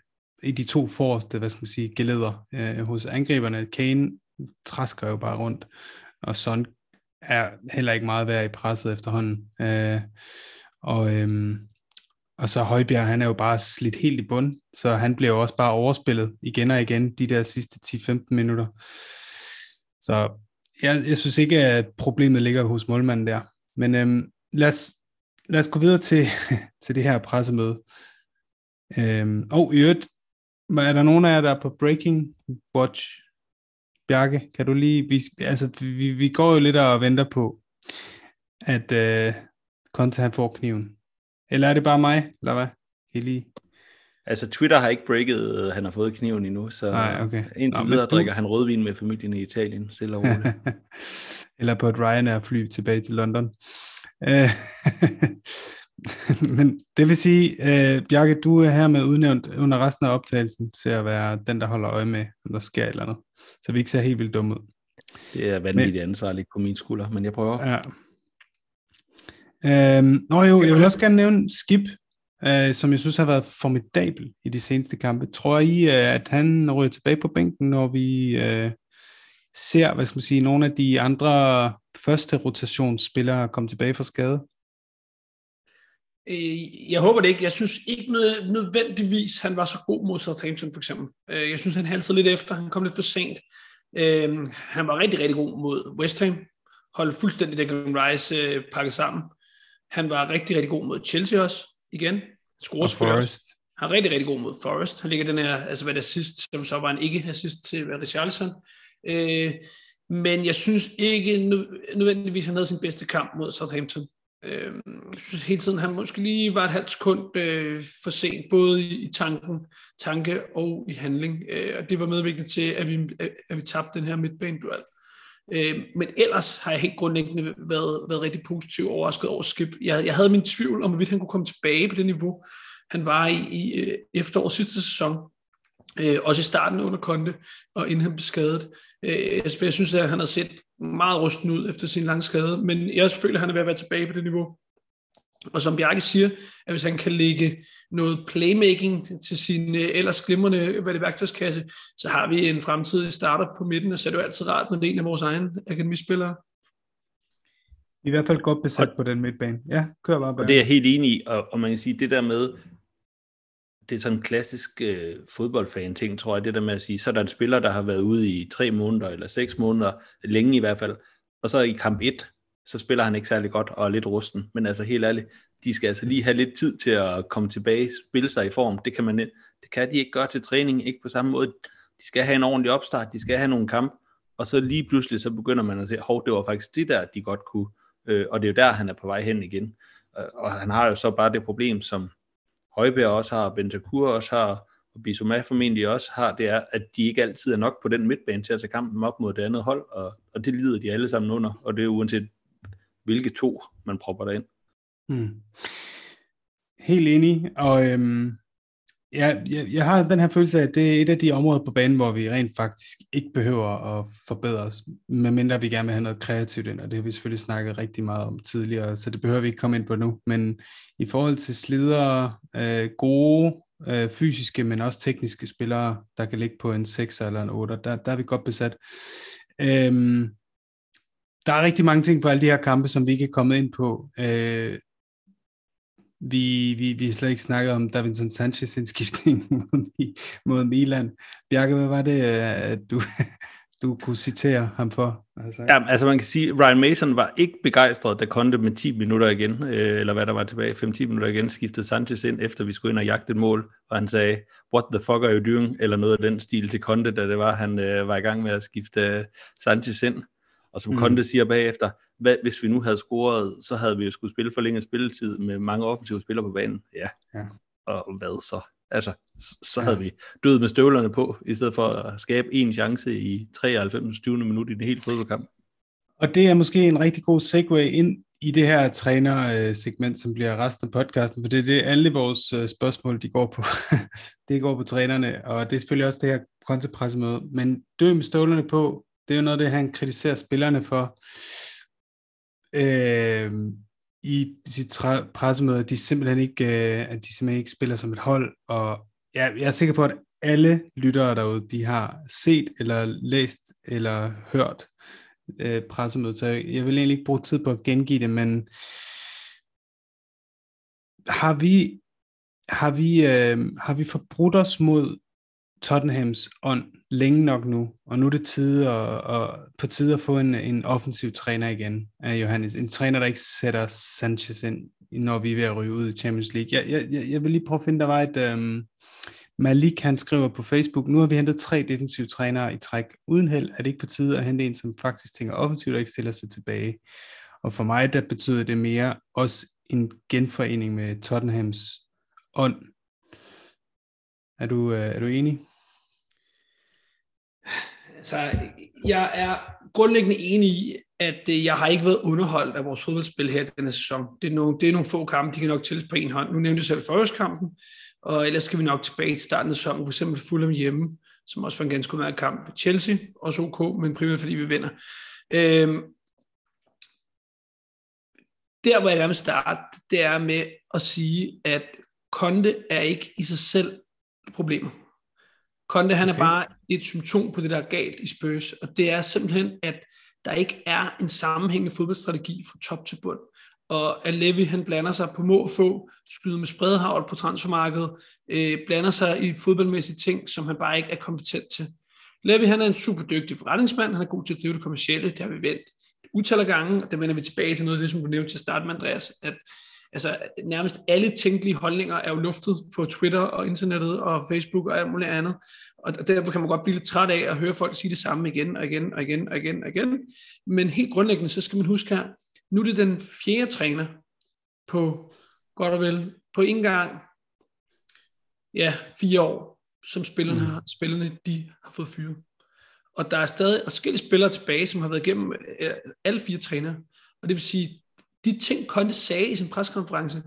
i de to forreste, hvad skal man sige, geleder uh, hos angriberne. Kane træsker jo bare rundt, og Son er heller ikke meget værd i presset efterhånden. Uh, og um, og så Højbjerg, han er jo bare slidt helt i bund, så han bliver jo også bare overspillet igen og igen de der sidste 10-15 minutter. Så jeg, jeg synes ikke, at problemet ligger hos målmanden der. Men øhm, lad, os, lad os gå videre til, til det her pressemøde. Øhm, og i øvrigt, er der nogen af jer, der er på Breaking Watch? Bjarke, kan du lige... Vi, altså, vi, vi går jo lidt og venter på, at øh, Conte han får kniven. Eller er det bare mig, eller hvad? Kan lige... Altså Twitter har ikke breaket, at han har fået kniven endnu, så Nej, okay. indtil Nå, videre du... drikker han rødvin med familien i Italien, stille og roligt. eller på et Ryanair-fly tilbage til London. Øh, men det vil sige, uh, Bjarke, du er her med udnævnt under resten af optagelsen til at være den, der holder øje med, om der sker et eller andet. Så vi ikke ser helt vildt dumme ud. Det er vanvittigt ansvar lige på min skulder, men jeg prøver. Ja, Øhm, nå jo, jeg vil også gerne nævne Skip, øh, som jeg synes har været formidabel i de seneste kampe. Tror I, øh, at han ryger tilbage på bænken, når vi øh, ser, hvad skal man sige, nogle af de andre første rotationsspillere komme tilbage fra skade? Øh, jeg håber det ikke. Jeg synes ikke nødvendigvis, han var så god mod Southampton for eksempel. Øh, jeg synes, han halsede lidt efter. Han kom lidt for sent. Han var rigtig, rigtig god mod West Ham Holdt fuldstændig Declan Rice pakket sammen. Han var rigtig, rigtig god mod Chelsea også, igen. Scorer Forrest. Han er rigtig, rigtig god mod Forrest. Han ligger den her, altså hvad det assist, som så var en ikke-assist til Richarlison. Øh, men jeg synes ikke nødvendigvis, han havde sin bedste kamp mod Southampton. Øh, jeg synes hele tiden, han måske lige var et halvt sekund øh, for sent, både i, i tanken, tanke og i handling. Øh, og det var medvirkende til, at vi, at vi tabte den her midtbaneduel. Øh, men ellers har jeg helt grundlæggende været, været rigtig positiv overrasket over Skip. Jeg, jeg havde min tvivl om, hvorvidt han kunne komme tilbage på det niveau, han var i, i øh, efterårets sidste sæson. Øh, også i starten under Konte, og inden han blev skadet. Øh, jeg, jeg synes, at han har set meget rusten ud efter sin lange skade, men jeg føler, at han er ved at være tilbage på det niveau. Og som Bjarke siger, at hvis han kan lægge noget playmaking til sin øh, ellers glimrende hvad det, værktøjskasse, så har vi en fremtidig starter på midten, og så er det jo altid rart, når det er en af vores egne akademispillere. I hvert fald godt besat og, på den midtbane. Ja, kør bare. Og det er jeg helt enig i, og, og man kan sige, det der med, det er sådan en klassisk øh, fodboldfan-ting, tror jeg, det der med at sige, så er der en spiller, der har været ude i tre måneder, eller seks måneder, længe i hvert fald, og så i kamp 1, så spiller han ikke særlig godt og er lidt rusten. Men altså helt ærligt, de skal altså lige have lidt tid til at komme tilbage, spille sig i form. Det kan, man, det kan de ikke gøre til træning, ikke på samme måde. De skal have en ordentlig opstart, de skal have nogle kamp, og så lige pludselig så begynder man at se, hov, det var faktisk det der, de godt kunne. Øh, og det er jo der, han er på vej hen igen. Øh, og han har jo så bare det problem, som Højbjerg også har, Bentakur også har, og Bissouma formentlig også har, det er, at de ikke altid er nok på den midtbane til at tage kampen op mod det andet hold, og, og det lider de alle sammen under, og det er uanset hvilke to man propper derind. Hmm. Helt enig, og øhm, jeg, jeg, jeg har den her følelse af, at det er et af de områder på banen, hvor vi rent faktisk ikke behøver at forbedre os, medmindre vi gerne vil have noget kreativt ind, og det har vi selvfølgelig snakket rigtig meget om tidligere, så det behøver vi ikke komme ind på nu. Men i forhold til slidere, øh, gode øh, fysiske, men også tekniske spillere, der kan ligge på en 6 eller en 8, der, der er vi godt besat. Øhm, der er rigtig mange ting på alle de her kampe, som vi ikke er kommet ind på. Øh, vi, vi, vi har slet ikke snakket om Davinson Sanchez indskiftning mod, mod Milan. Bjarke, hvad var det, at du, du kunne citere ham for? Altså. Ja, altså man kan sige, at Ryan Mason var ikke begejstret, da Conte med 10 minutter igen, øh, eller hvad der var tilbage, 5-10 minutter igen, skiftede Sanchez ind, efter vi skulle ind og jagte et mål, og han sagde, what the fuck are you doing, eller noget af den stil til Conte, da det var, han øh, var i gang med at skifte øh, Sanchez ind. Og som mm. Conte siger bagefter, hvad, hvis vi nu havde scoret, så havde vi jo skulle spille for længe spilletid med mange offensive spillere på banen. Ja. ja. Og hvad så? Altså, så havde ja. vi død med støvlerne på, i stedet for at skabe en chance i 93. 20. minut i den hele fodboldkamp. Og det er måske en rigtig god segue ind i det her trænersegment, som bliver resten af podcasten, for det er det, alle vores øh, spørgsmål, de går på. det går på trænerne, og det er selvfølgelig også det her kontrapressemøde. Men dø med støvlerne på, det er jo noget det, han kritiserer spillerne for. Øh, i sit pressemøde, at de simpelthen ikke, øh, at de simpelthen ikke spiller som et hold, og jeg, jeg er sikker på, at alle lyttere derude, de har set eller læst eller hørt øh, pressemødet, så jeg vil egentlig ikke bruge tid på at gengive det, men har vi har vi, øh, har vi forbrudt os mod Tottenhams ånd længe nok nu, og nu er det tid at, at, på tide at få en, en offensiv træner igen, af Johannes. En træner, der ikke sætter Sanchez ind, når vi er ved at ryge ud i Champions League. Jeg, jeg, jeg vil lige prøve at finde, der var et... Øhm, Malik, han skriver på Facebook, nu har vi hentet tre defensive trænere i træk. Uden held er det ikke på tide at hente en, som faktisk tænker offensivt og ikke stiller sig tilbage. Og for mig, der betyder det mere også en genforening med Tottenhams ånd. Er du, øh, er du enig? Altså, jeg er grundlæggende enig i, at øh, jeg har ikke været underholdt af vores fodboldspil her denne sæson. Det er nogle, det er nogle få kampe, de kan nok tælles på en hånd. Nu nævnte du selv kampen, og ellers skal vi nok tilbage til starten af sæsonen, for eksempel Fulham hjemme, som også var en ganske udmærket kamp. Chelsea, også OK, men primært fordi vi vinder. Øhm, der, hvor jeg gerne vil starte, det er med at sige, at Konte er ikke i sig selv problemet. Conte, han okay. er bare et symptom på det, der er galt i Spurs, og det er simpelthen, at der ikke er en sammenhængende fodboldstrategi fra top til bund. Og at Levi, han blander sig på må få, skyder med spredhavl på transfermarkedet, øh, blander sig i fodboldmæssige ting, som han bare ikke er kompetent til. Levi, han er en super dygtig forretningsmand, han er god til at drive det kommercielle, det har vi vendt utal af gange, og det vender vi tilbage til noget af det, som du nævnte til start med, Andreas, at altså, nærmest alle tænkelige holdninger er jo luftet på Twitter og internettet og Facebook og alt muligt andet. Og derfor kan man godt blive lidt træt af at høre folk sige det samme igen og igen og igen og igen og igen. Men helt grundlæggende, så skal man huske her, nu er det den fjerde træner på godt og vel på en gang ja, fire år, som spillerne, mm. har, spillerne de har fået fyret. Og der er stadig forskellige spillere tilbage, som har været igennem øh, alle fire trænere. Og det vil sige, de ting, Conte sagde i sin preskonference,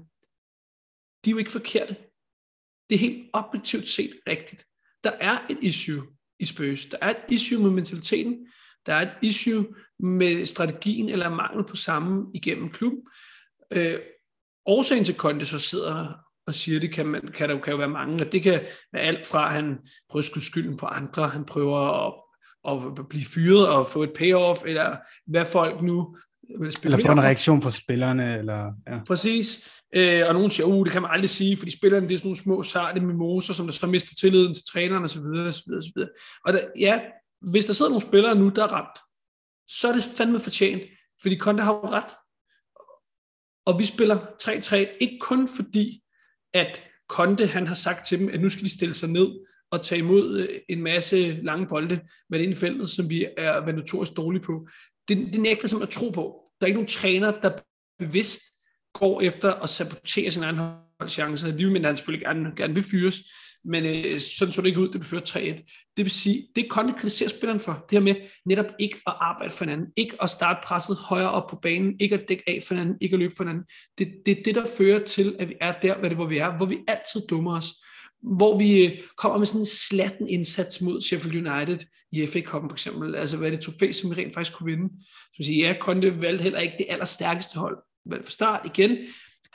de er jo ikke forkerte. Det er helt objektivt set rigtigt. Der er et issue i Spurs. Der er et issue med mentaliteten. Der er et issue med strategien eller mangel på samme igennem klubben. Øh, årsagen til Conte så sidder og siger, det kan, man, kan der jo, kan jo være mange, og det kan være alt fra, at han prøver at skyde skylden på andre, han prøver at, at blive fyret og få et payoff, eller hvad folk nu eller få en reaktion fra spillerne. Eller, ja. Præcis. Øh, og nogen siger, uh, det kan man aldrig sige, fordi spillerne det er sådan nogle små sarte mimoser, som der så mister tilliden til træneren osv. osv., osv. Og der, ja, hvis der sidder nogle spillere nu, der er ramt, så er det fandme fortjent, fordi Conte har jo ret. Og vi spiller 3-3, ikke kun fordi, at Conte han har sagt til dem, at nu skal de stille sig ned og tage imod øh, en masse lange bolde med det ind i feltet, som vi er notorisk dårlige på. Det, det nægter som at tro på. Der er ikke nogen træner, der bevidst går efter at sabotere sin egen holdchance. Lige med han selvfølgelig gerne, gerne vil fyres, men øh, sådan så det ikke ud, det blev ført 3-1. Det vil sige, det Conte kritiserer spilleren for, det her med netop ikke at arbejde for hinanden, ikke at starte presset højere op på banen, ikke at dække af for hinanden, ikke at løbe for hinanden. Det, det er det, der fører til, at vi er der, det, hvor vi er, hvor vi altid dummer os hvor vi øh, kommer med sådan en slatten indsats mod Sheffield United i FA Cup for eksempel. Altså hvad er det trofæ, som vi rent faktisk kunne vinde. Så siger, ja, Conte valgte heller ikke det allerstærkeste hold. Valgte fra start igen.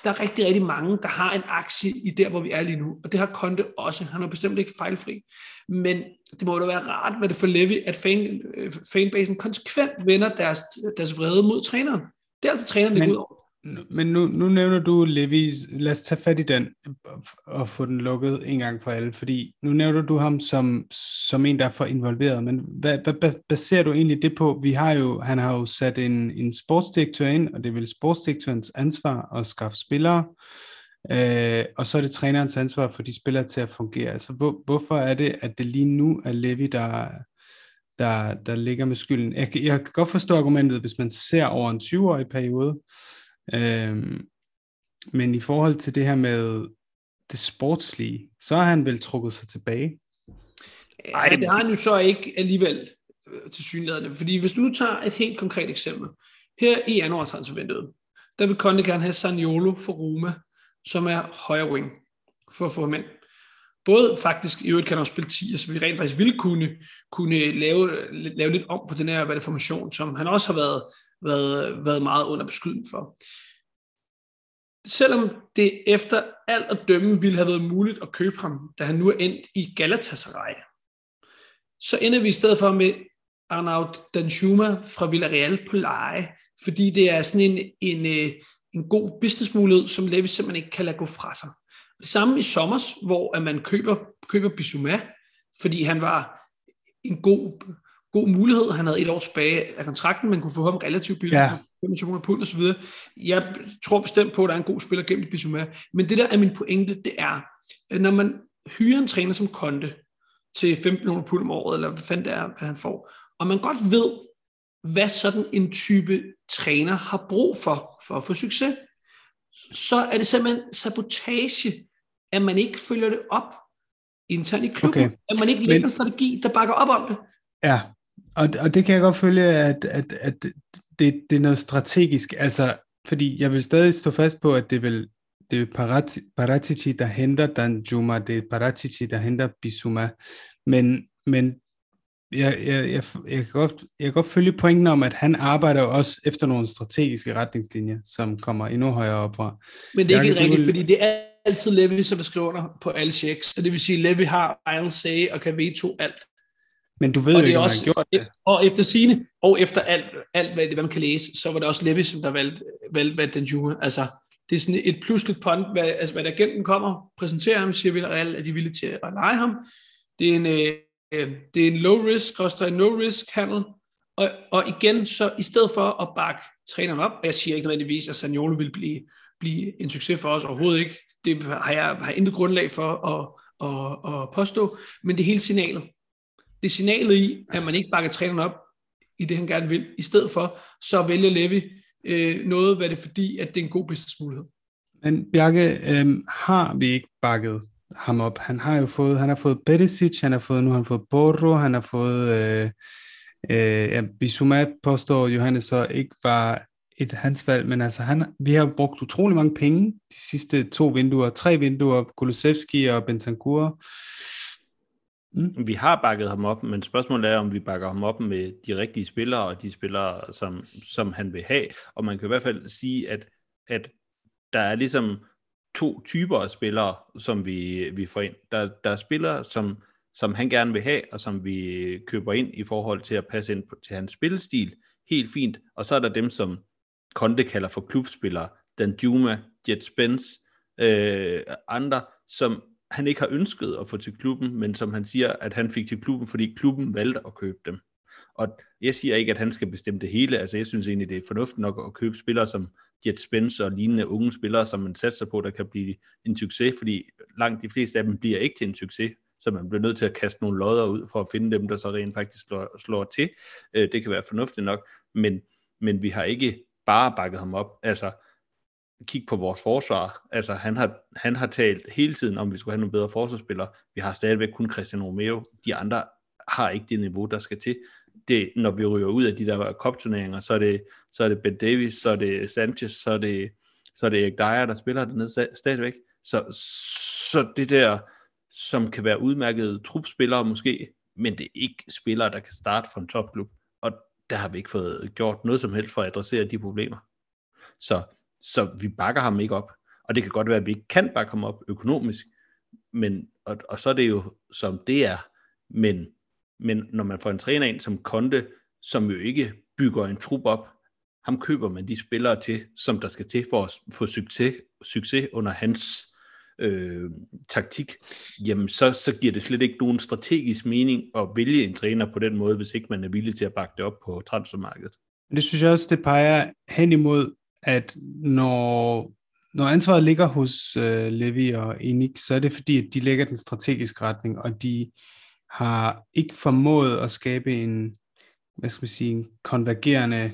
Der er rigtig, rigtig mange, der har en aktie i der, hvor vi er lige nu. Og det har Conte også. Han er bestemt ikke fejlfri. Men det må da være rart, hvad det for Levi, at fan, øh, fanbasen konsekvent vender deres, deres vrede mod træneren. Det er altså træneren, det går ud over. Men nu, nu nævner du Levi's, lad os tage fat i den og få den lukket en gang for alle, fordi nu nævner du ham som, som en, der er for involveret, men hvad, hvad baserer du egentlig det på? Vi har jo, han har jo sat en, en sportsdirektør ind, og det er vel sportsdirektørens ansvar at skaffe spillere, øh, og så er det trænerens ansvar for de spillere til at fungere. Altså hvor, hvorfor er det, at det lige nu er Levi, der, der, der ligger med skylden? Jeg, jeg kan godt forstå argumentet, hvis man ser over en 20-årig periode, Øhm, men i forhold til det her med det sportslige, så har han vel trukket sig tilbage. Nej, det har han jo så ikke alligevel øh, til synligheden. Fordi hvis du nu tager et helt konkret eksempel. Her i januartransfervinduet, der vil Conte gerne have Saniolo for Roma, som er højre wing for at få ham ind. Både faktisk, i øvrigt kan han også spille 10, så vi rent faktisk ville kunne, kunne lave, lave lidt om på den her hvad det, formation, som han også har været været, været meget under beskydning for. Selvom det efter alt at dømme ville have været muligt at købe ham, da han nu er endt i Galatasaray, så ender vi i stedet for med Arnaud Danjuma fra Villarreal på leje, fordi det er sådan en, en, øh, en god businessmulighed, som Levi simpelthen ikke kan lade gå fra sig. Det samme i sommer, hvor at man køber, køber Bissouma, fordi han var en god god mulighed. Han havde et år tilbage af kontrakten, man kunne få ham relativt billigt, ja. 25 pund og så videre. Jeg tror bestemt på, at der er en god spiller gennem Bissouma. Men det der er min pointe, det er, at når man hyrer en træner som Conte til 1500 pund om året, eller hvad fanden det er, hvad han får, og man godt ved, hvad sådan en type træner har brug for, for at få succes, så er det simpelthen sabotage, at man ikke følger det op internt i klubben, okay. at man ikke lægger en strategi, der bakker op om det. Ja, og, og det kan jeg godt følge, at, at, at det, det er noget strategisk, altså, fordi jeg vil stadig stå fast på, at det vil det er Paratici, der henter Danjuma, det er Paratici, der henter Bisuma, men, men jeg, jeg, jeg, jeg, kan godt, jeg kan godt følge pointen om, at han arbejder også efter nogle strategiske retningslinjer, som kommer endnu højere op fra. Men det er ikke rigtigt, fordi det er altid Levi, som der skriver der på alle checks, og det vil sige, at Levi har final say og kan veto alt. Men du ved og jo ikke, også, han gjort det. Og efter sine, og efter alt, alt hvad, hvad man kan læse, så var det også Levi, som der valgte, valgte valgte den jure. Altså, det er sådan et pludseligt punt, hvad, altså, hvad der agenten kommer, præsenterer ham, siger Villarreal, at de er villige til at lege ham. Det er en, øh, det er en low risk, koster en no risk handel, Og, og igen, så i stedet for at bakke træneren op, og jeg siger ikke nødvendigvis, at Sagnolo vil blive, blive en succes for os overhovedet ikke, det har jeg har intet grundlag for at, at, at påstå, men det hele signalet. Det signalet i, at man ikke bakker træneren op i det, han gerne vil. I stedet for, så vælger Levi øh, noget, hvad det er fordi, at det er en god businessmulighed. Men Bjarke, øh, har vi ikke bakket ham op? Han har jo fået, han har fået Perisic, han har fået, nu har han fået Borro, han har fået, øh, øh, ja, Bissouma påstår Johannes så ikke var et hans valg, men altså han, vi har brugt utrolig mange penge de sidste to vinduer, tre vinduer, Kulusevski og Bentancur. Mm. Vi har bakket ham op, men spørgsmålet er, om vi bakker ham op med de rigtige spillere, og de spillere, som, som han vil have. Og man kan i hvert fald sige, at, at der er ligesom to typer af spillere, som vi, vi får ind. Der, der er spillere, som, som han gerne vil have, og som vi køber ind i forhold til at passe ind på, til hans spillestil. Helt fint. Og så er der dem, som Conte kalder for klubspillere. Dan Juma, Jet Spence, øh, andre, som han ikke har ønsket at få til klubben, men som han siger, at han fik til klubben, fordi klubben valgte at købe dem. Og jeg siger ikke, at han skal bestemme det hele. Altså jeg synes egentlig, det er fornuftigt nok at købe spillere som Jet Spence og lignende unge spillere, som man satser på, der kan blive en succes, fordi langt de fleste af dem bliver ikke til en succes, så man bliver nødt til at kaste nogle lodder ud for at finde dem, der så rent faktisk slår, slår til. Øh, det kan være fornuftigt nok, men, men vi har ikke bare bakket ham op. Altså, kig på vores forsvar. Altså, han har, han har talt hele tiden om, at vi skulle have nogle bedre forsvarsspillere. Vi har stadigvæk kun Christian Romeo. De andre har ikke det niveau, der skal til. Det, når vi ryger ud af de der kopturneringer, så er det, så er det Ben Davis, så er det Sanchez, så er det, så er det Erik Dyer, der spiller dernede stadigvæk. Så, så det der, som kan være udmærkede trupspillere måske, men det er ikke spillere, der kan starte for en topklub. Og der har vi ikke fået gjort noget som helst for at adressere de problemer. Så så vi bakker ham ikke op. Og det kan godt være, at vi ikke kan bakke ham op økonomisk, men, og, og så er det jo, som det er. Men, men når man får en træner ind som Konte, som jo ikke bygger en trup op, ham køber man de spillere til, som der skal til for at få succes, succes under hans øh, taktik, jamen så, så giver det slet ikke nogen strategisk mening at vælge en træner på den måde, hvis ikke man er villig til at bakke det op på transfermarkedet. Det synes jeg også, det peger hen imod at når, når ansvaret ligger hos øh, Levi og Enik, så er det fordi, at de lægger den strategiske retning, og de har ikke formået at skabe en, hvad skal man sige, en konvergerende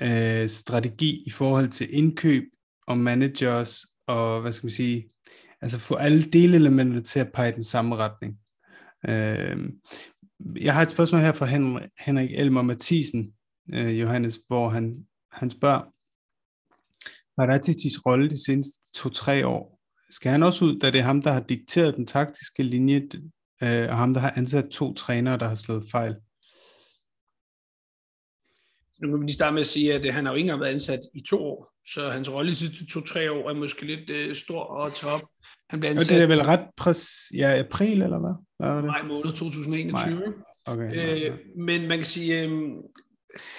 øh, strategi i forhold til indkøb og managers, og hvad skal man sige, altså få alle delelementerne til at pege den samme retning. Øh, jeg har et spørgsmål her fra Henrik Elmer Mathisen, øh, Johannes, hvor han, han spørger, Paraticis rolle de seneste to-tre år. Skal han også ud, da det er ham, der har dikteret den taktiske linje, øh, og ham, der har ansat to trænere, der har slået fejl? Nu må vi lige starte med at sige, at han har jo ikke engang været ansat i to år, så hans rolle i de sidste to-tre år er måske lidt øh, stor og top. Han blev ansat... Og det er vel ret præs... ja, april, eller hvad? hvad var det? Maj måned 2021. Maj. Okay, øh, men man kan sige, øh,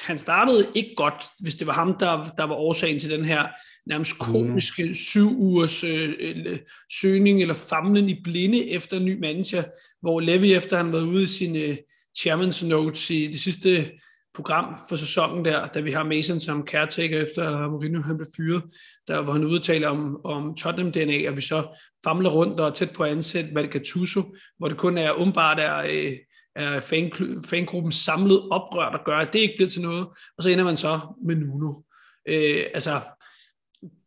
han startede ikke godt, hvis det var ham, der, der var årsagen til den her nærmest komiske syv ugers øh, søgning eller famlen i blinde efter en ny manager, hvor Levy efter han var ude i sine øh, chairman's notes i det sidste program for sæsonen der, da vi har Mason som caretaker efter at Mourinho han blev fyret, der hvor han udtaler om, om Tottenham DNA, og vi så famler rundt og er tæt på at ansætte Valgattuso, hvor det kun er umiddelbart er øh, er fan, fangruppen samlede oprør, der gør, at det ikke bliver til noget, og så ender man så med Nuno. Øh, altså,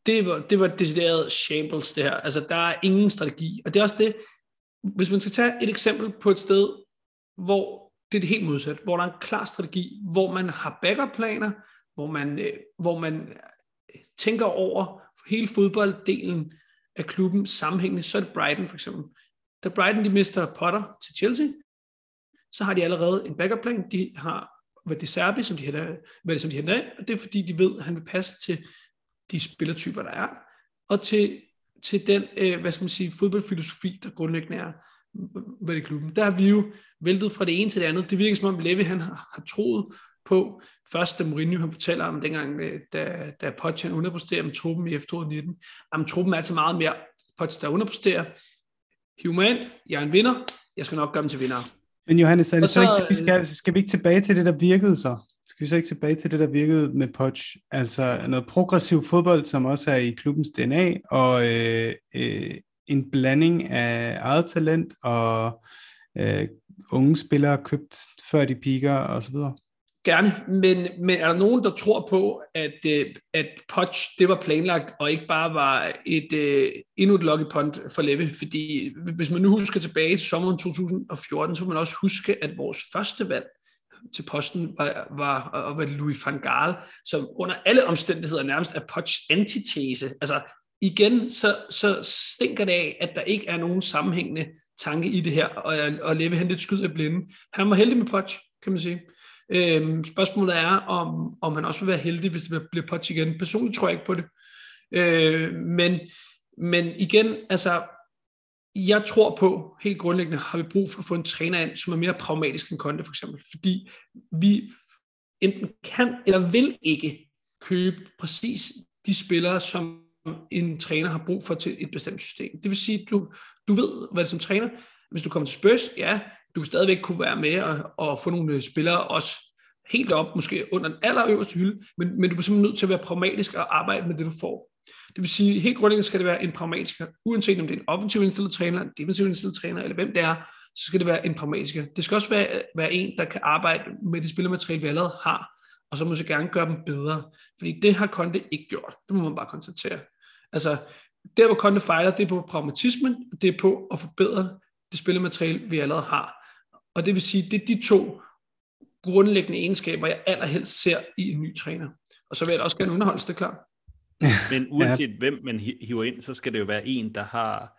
det var, det var decideret shambles det her. Altså, der er ingen strategi. Og det er også det, hvis man skal tage et eksempel på et sted, hvor det er det helt modsat, hvor der er en klar strategi, hvor man har backup-planer, hvor man, øh, hvor man øh, tænker over hele fodbolddelen af klubben sammenhængende, så er det Brighton for eksempel. Da Brighton de mister Potter til Chelsea, så har de allerede en backup plan. De har hvad det Serbi, som de henter, hvad det, som de henter og det er fordi, de ved, at han vil passe til de spillertyper, der er, og til, til den, øh, hvad skal man sige, fodboldfilosofi, der grundlæggende er ved det klubben. Der har vi jo væltet fra det ene til det andet. Det virker som om Levi, han har, har troet på, først da Mourinho han fortæller om dengang, øh, da, da Poch underpresterer med truppen i efteråret 19, at truppen er til meget mere Poch, der underpresterer. Hiv mig ind, jeg er en vinder, jeg skal nok gøre dem til vinder. Men Johannes, er det så, så ikke, vi skal, skal vi ikke tilbage til det, der virkede så? Skal vi så ikke tilbage til det, der virkede med Poch? Altså noget progressiv fodbold, som også er i klubbens DNA, og øh, øh, en blanding af eget talent og øh, unge spillere købt før de piker og så videre. Gerne, men, men er der nogen, der tror på, at, øh, at Potch, det var planlagt, og ikke bare var et øh, endnu et lucky punt for Leve? Fordi hvis man nu husker tilbage til sommeren 2014, så må man også huske, at vores første valg til posten var, var, var Louis van Gaal, som under alle omstændigheder nærmest er Potts antitese. Altså igen, så, så stinker det af, at der ikke er nogen sammenhængende tanke i det her, og, og Leve han lidt skyd af blinde. Han var heldig med Potts, kan man sige. Øhm, spørgsmålet er, om, om han også vil være heldig, hvis det bliver Potts igen. Personligt tror jeg ikke på det. Øh, men, men igen, altså, jeg tror på, helt grundlæggende har vi brug for at få en træner ind, som er mere pragmatisk end Conte for eksempel, fordi vi enten kan eller vil ikke købe præcis de spillere, som en træner har brug for til et bestemt system. Det vil sige, du, du ved, hvad det som træner, hvis du kommer til Spurs, ja, du stadigvæk kunne være med og, og få nogle øh, spillere også helt op, måske under den allerøverste hylde, men, men du er simpelthen nødt til at være pragmatisk og arbejde med det, du får. Det vil sige, helt grundlæggende skal det være en pragmatisk, uanset om det er en offensiv indstillet træner, en defensiv indstillet træner, eller hvem det er, så skal det være en pragmatisk. Det skal også være, være en, der kan arbejde med det spillermateriale, vi allerede har, og så må gerne gøre dem bedre. Fordi det har Konte ikke gjort. Det må man bare konstatere. Altså, der hvor Konte fejler, det er på pragmatismen, det er på at forbedre det spillermateriale, vi allerede har. Og det vil sige, det er de to grundlæggende egenskaber, jeg allerhelst ser i en ny træner. Og så vil jeg også gerne underholde det klart. Men uanset ja. hvem man hiver ind, så skal det jo være en, der har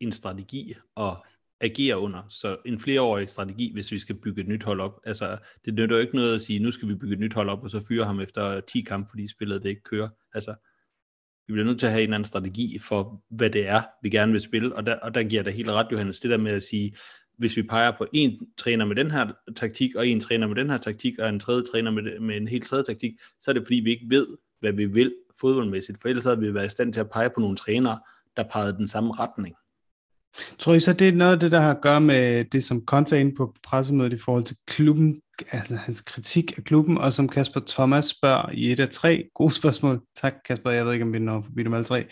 en strategi og agere under. Så en flereårig strategi, hvis vi skal bygge et nyt hold op. Altså, det nytter jo ikke noget at sige, nu skal vi bygge et nyt hold op, og så fyre ham efter 10 kampe, fordi spillet det ikke kører. Altså, vi bliver nødt til at have en anden strategi for, hvad det er, vi gerne vil spille. Og der, og der giver det helt ret, Johannes, det der med at sige, hvis vi peger på en træner med den her taktik, og en træner med den her taktik, og en tredje træner med, med en helt tredje taktik, så er det fordi, vi ikke ved, hvad vi vil fodboldmæssigt. For ellers havde vi været i stand til at pege på nogle trænere, der pegede den samme retning. Tror I så, det er noget af det, der har at gøre med det, som Conte er inde på pressemødet i forhold til klubben, altså hans kritik af klubben, og som Kasper Thomas spørger i et af tre. Gode spørgsmål. Tak Kasper, jeg ved ikke, om vi når forbi dem alle tre.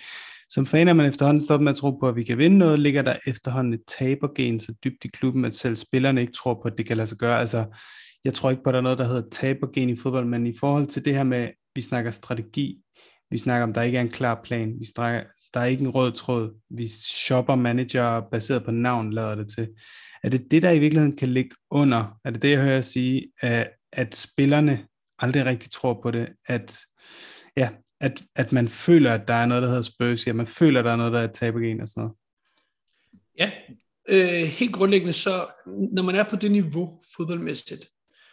Som fan er man efterhånden stoppet med at tro på, at vi kan vinde noget. Ligger der efterhånden et tabergen så dybt i klubben, at selv spillerne ikke tror på, at det kan lade sig gøre. Altså, jeg tror ikke på, at der er noget, der hedder tabergen i fodbold, men i forhold til det her med, vi snakker strategi, vi snakker om, der ikke er en klar plan, vi snakker, der er ikke en rød tråd, vi shopper manager baseret på navn, lader det til. Er det det, der i virkeligheden kan ligge under? Er det det, jeg hører sige, at, at spillerne aldrig rigtig tror på det? At, ja, at, at man føler, at der er noget, der hedder spøs, ja, man føler, at der er noget, der er tabergen og sådan noget. Ja, øh, helt grundlæggende så, når man er på det niveau fodboldmæssigt,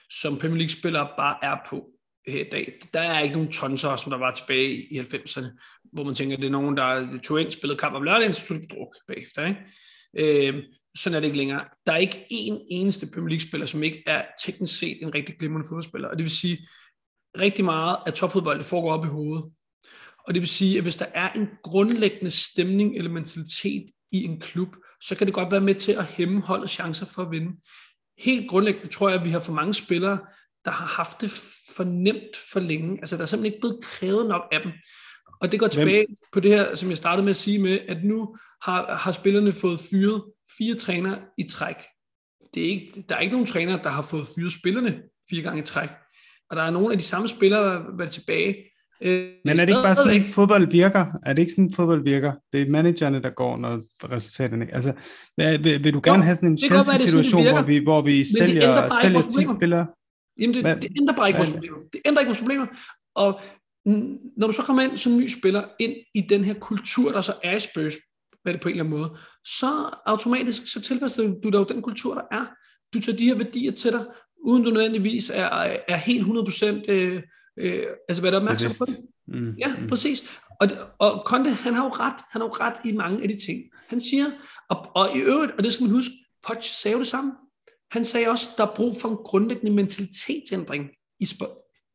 som Premier League-spillere bare er på her i dag, der er ikke nogen tonser, som der var tilbage i 90'erne, hvor man tænker, at det er nogen, der tog ind, spillede kamp om lørdagen, så tog de druk bagefter. Ikke? Øh, sådan er det ikke længere. Der er ikke en eneste Premier League-spiller, som ikke er teknisk set en rigtig glimrende fodboldspiller. Og det vil sige, rigtig meget af topfodbold, det foregår op i hovedet. Og det vil sige, at hvis der er en grundlæggende stemning eller mentalitet i en klub, så kan det godt være med til at hæmme holdets chancer for at vinde. Helt grundlæggende tror jeg, at vi har for mange spillere, der har haft det for nemt for længe. Altså der er simpelthen ikke blevet krævet nok af dem. Og det går tilbage Hvem? på det her, som jeg startede med at sige med, at nu har, har spillerne fået fyret fire træner i træk. Det er ikke, der er ikke nogen træner, der har fået fyret spillerne fire gange i træk. Og der er nogle af de samme spillere, der er tilbage. Øh, Men er det ikke bare sådan, at fodbold virker? Er det ikke sådan, fodbold virker? Det er managerne, der går, når resultaterne... Altså, vil, vil du gerne jo, have sådan en Chelsea-situation, hvor vi, hvor vi sælger, sælger 10 spillere? Jamen, det, det ændrer bare ikke vores problemer. Det ændrer ikke vores problemer. Og når du så kommer ind som ny spiller, ind i den her kultur, der så er i Spurs, hvad det på en eller anden måde, så automatisk så tilpasser du dig jo den kultur, der er. Du tager de her værdier til dig, uden du nødvendigvis er, er helt 100% øh, øh, altså der opmærksom på det. Mm, ja, mm. præcis. Og, og Conte, han har jo ret, han har jo ret i mange af de ting. Han siger, og, og i øvrigt, og det skal man huske, Poch sagde det samme. Han sagde også, der er brug for en grundlæggende mentalitetsændring i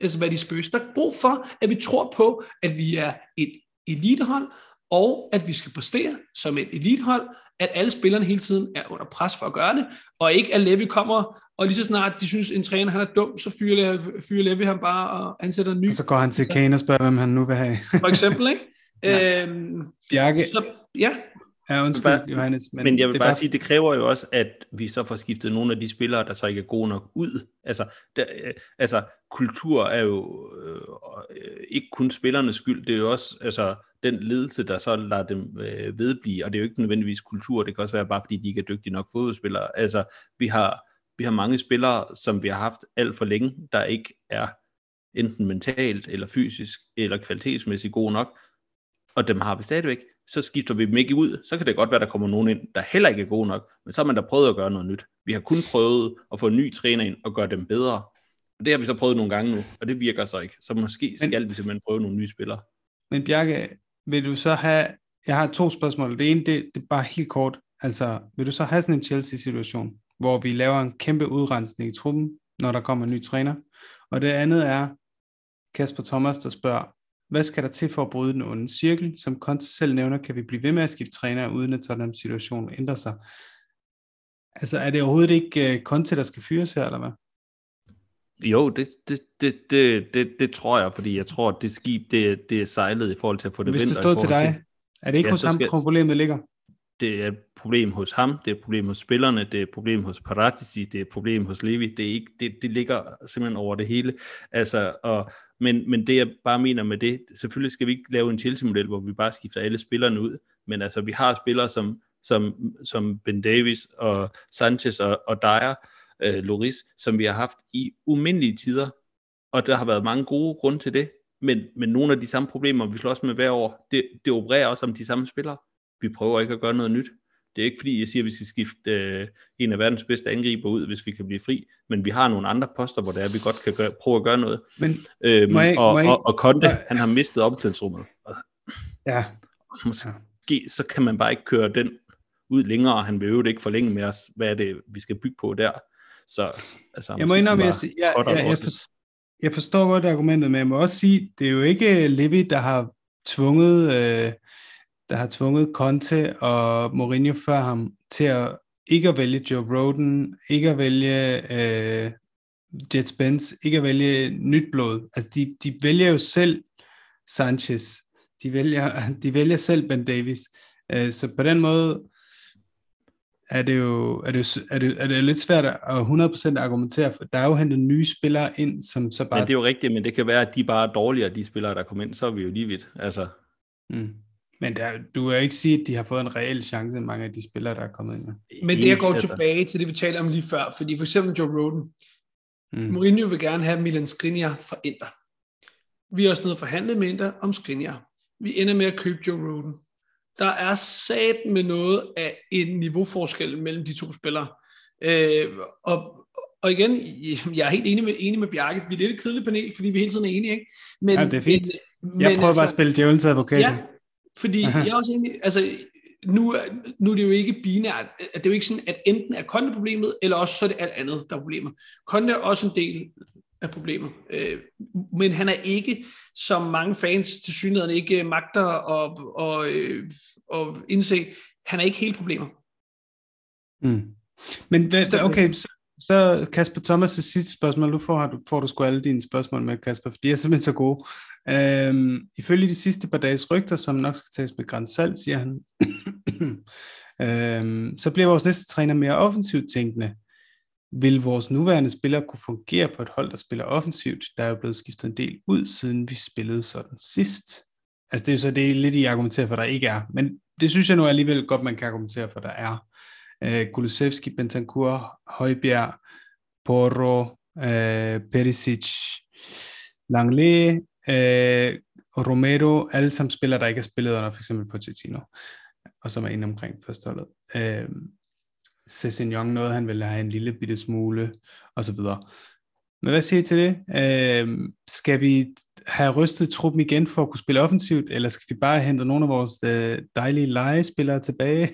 altså hvad de spøger. Der er brug for, at vi tror på, at vi er et elitehold, og at vi skal præstere som et elithold, at alle spillerne hele tiden er under pres for at gøre det, og ikke at Levi kommer, og lige så snart de synes, en træner han er dum, så fyrer, fyrer Levi ham bare og ansætter en ny. Og så går han til Kane og spørger, hvem han nu vil have. for eksempel, ikke? Ja. Øhm, Bjarke, så, ja, ja, undskyld, Bare- Johannes. Men, men jeg vil det er bare sige, det kræver jo også, at vi så får skiftet nogle af de spillere, der så ikke er gode nok ud. Altså, der, øh, altså kultur er jo øh, ikke kun spillernes skyld, det er jo også altså, den ledelse, der så lader dem øh, vedblive, og det er jo ikke nødvendigvis kultur, det kan også være bare, fordi de ikke er dygtige nok fodboldspillere. Altså, vi har, vi har mange spillere, som vi har haft alt for længe, der ikke er enten mentalt, eller fysisk, eller kvalitetsmæssigt gode nok, og dem har vi stadigvæk, så skifter vi dem ikke ud. Så kan det godt være, der kommer nogen ind, der heller ikke er gode nok, men så har man da prøvet at gøre noget nyt. Vi har kun prøvet at få en ny træner ind og gøre dem bedre. Og det har vi så prøvet nogle gange nu, og det virker så ikke. Så måske Men- skal vi simpelthen prøve nogle nye spillere. Men Bjarke, vil du så have... Jeg har to spørgsmål. Det ene, det, det er bare helt kort. Altså, vil du så have sådan en Chelsea-situation, hvor vi laver en kæmpe udrensning i truppen, når der kommer en ny træner? Og det andet er Kasper Thomas, der spørger, hvad skal der til for at bryde den onde cirkel? Som Conte selv nævner, kan vi blive ved med at skifte træner, uden at sådan en situation ændrer sig. Altså, er det overhovedet ikke uh, Conte, der skal fyres her, eller hvad? Jo, det, det, det, det, det, det tror jeg, fordi jeg tror, at det skib, det, det er sejlet i forhold til at få det Hvis det stod til dig, er det ikke Ja, hos ham, skal- problemet ligger? det er et problem hos ham, det er et problem hos spillerne, det er et problem hos Paratici, det er et problem hos Levi, det, er ikke, det, det ligger simpelthen over det hele. Altså, og, men, men det jeg bare mener med det, selvfølgelig skal vi ikke lave en Chelsea-model, hvor vi bare skifter alle spillerne ud, men altså vi har spillere som, som, som Ben Davis og Sanchez og, og Dyer, øh, Loris, som vi har haft i umindelige tider, og der har været mange gode grunde til det, men, men nogle af de samme problemer, vi slås med hver år, det, det opererer også om de samme spillere. Vi prøver ikke at gøre noget nyt. Det er ikke fordi, jeg siger, at vi skal skifte øh, en af verdens bedste angriber ud, hvis vi kan blive fri, men vi har nogle andre poster, hvor det er, vi godt kan gøre, prøve at gøre noget. Men Øhm, Må jeg- og, må jeg- og, og Conte, må- han har mistet omklædningsrummet. Ja, måske så kan man bare ikke køre den ud længere, og han vil jo ikke forlænge med os, hvad er det, vi skal bygge på der. Så, altså, jeg må indrømme, jeg, jeg, jeg, jeg, for, jeg forstår godt argumentet, men jeg må også sige, det er jo ikke Levi, der har tvunget, øh, der har tvunget Conte og Mourinho før ham til at ikke at vælge Joe Roden, ikke at vælge øh, Jet Spence, ikke at vælge nyt blod. Altså de, de vælger jo selv Sanchez, de vælger, de vælger selv Ben Davis. Øh, så på den måde er det jo er det, er det, er det lidt svært at 100% argumentere for. Der er jo hentet nye spillere ind, som så bare... Men det er jo rigtigt, men det kan være, at de bare er dårligere, de spillere, der kommer ind, så er vi jo lige vidt. Altså, Mm. Men der, du jo ikke sige, at de har fået en reel chance, mange af de spillere, der er kommet ind med. men det jeg går altså, tilbage til det, vi talte om lige før, fordi for eksempel Joe Roden, Mm. Mourinho vil gerne have Milan Skriniar fra Inter. Vi er også nede og forhandle med Inter om Skriniar. Vi ender med at købe Joe Roden. Der er sat med noget af en niveauforskel mellem de to spillere. Øh, og, og igen, jeg er helt enig med, enig med Bjarke. Vi er lidt et kedeligt panel, fordi vi hele tiden er enige. Ikke? Men, Ja, det er fint. Men, Jeg men prøver bare at spille djævelens advokat. Ja, fordi Aha. jeg er også enig, altså nu, nu er det jo ikke binært, at det er jo ikke sådan, at enten er Conte problemet, eller også så er det alt andet, der er problemet. Conte er også en del af problemet, øh, men han er ikke, som mange fans til synligheden ikke magter at, og, øh, og indse, han er ikke hele problemet. Mm. Men hvad, okay, så, så Kasper Thomas' sidste spørgsmål. Nu får, du, får du sgu alle dine spørgsmål med, Kasper, for de er simpelthen så gode. Øhm, ifølge de sidste par dages rygter, som nok skal tages med græns salt, siger han, øhm, så bliver vores næste træner mere offensivt tænkende. Vil vores nuværende spillere kunne fungere på et hold, der spiller offensivt? Der er jo blevet skiftet en del ud, siden vi spillede sådan sidst. Altså det er jo så det, er lidt i argumenterer for, der ikke er. Men det synes jeg nu alligevel godt, man kan argumentere for, der er øh, Kulusevski, Bentancur, Højbjerg, Porro, øh, Perisic, Langley, øh, Romero, alle sammen spillere, der ikke har spillet under for eksempel Pochettino, og som er inde omkring førsteholdet. Øh, Sessignon noget, han vil have en lille bitte smule, og så videre. Men hvad siger I til det? Øh, skal vi have rystet truppen igen for at kunne spille offensivt, eller skal vi bare hente nogle af vores dejlige legespillere tilbage?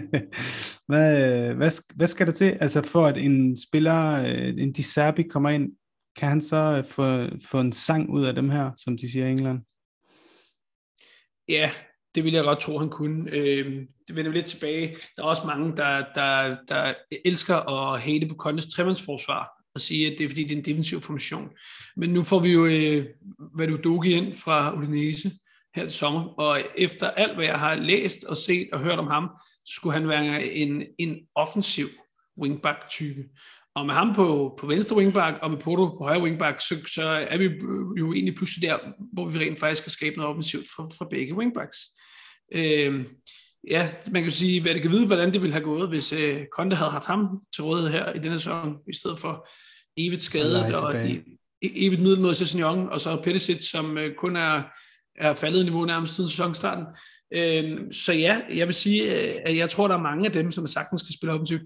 hvad, hvad, hvad skal der til? Altså for at en spiller, øh, en Di Serbi kommer ind, kan han så øh, få, få en sang ud af dem her, som de siger i England? Ja, det ville jeg godt tro, han kunne. Øh, det vender vi lidt tilbage. Der er også mange, der, der, der elsker at hate på Contes tremandsforsvar og sige, at det er fordi, det er en defensiv formation. Men nu får vi jo øh, Vadudogi ind fra Udinese her til sommer, og efter alt, hvad jeg har læst og set og hørt om ham, skulle han være en, en offensiv wingback-type. Og med ham på, på venstre wingback og med Porto på højre wingback, så, så er vi jo egentlig pludselig der, hvor vi rent faktisk skal skabe noget offensivt fra, fra begge wingbacks. Øh, ja, man kan sige, hvad det kan vide, hvordan det ville have gået, hvis øh, Conte havde haft ham til rådighed her i denne sæson, i stedet for evigt skadet og e, evigt middelmåde Sessignon, og så Pettisic, som øh, kun er, er faldet i niveau nærmest siden sæsonstarten. Øh, så ja, jeg vil sige, øh, at jeg tror, der er mange af dem, som sagtens skal spille offensivt.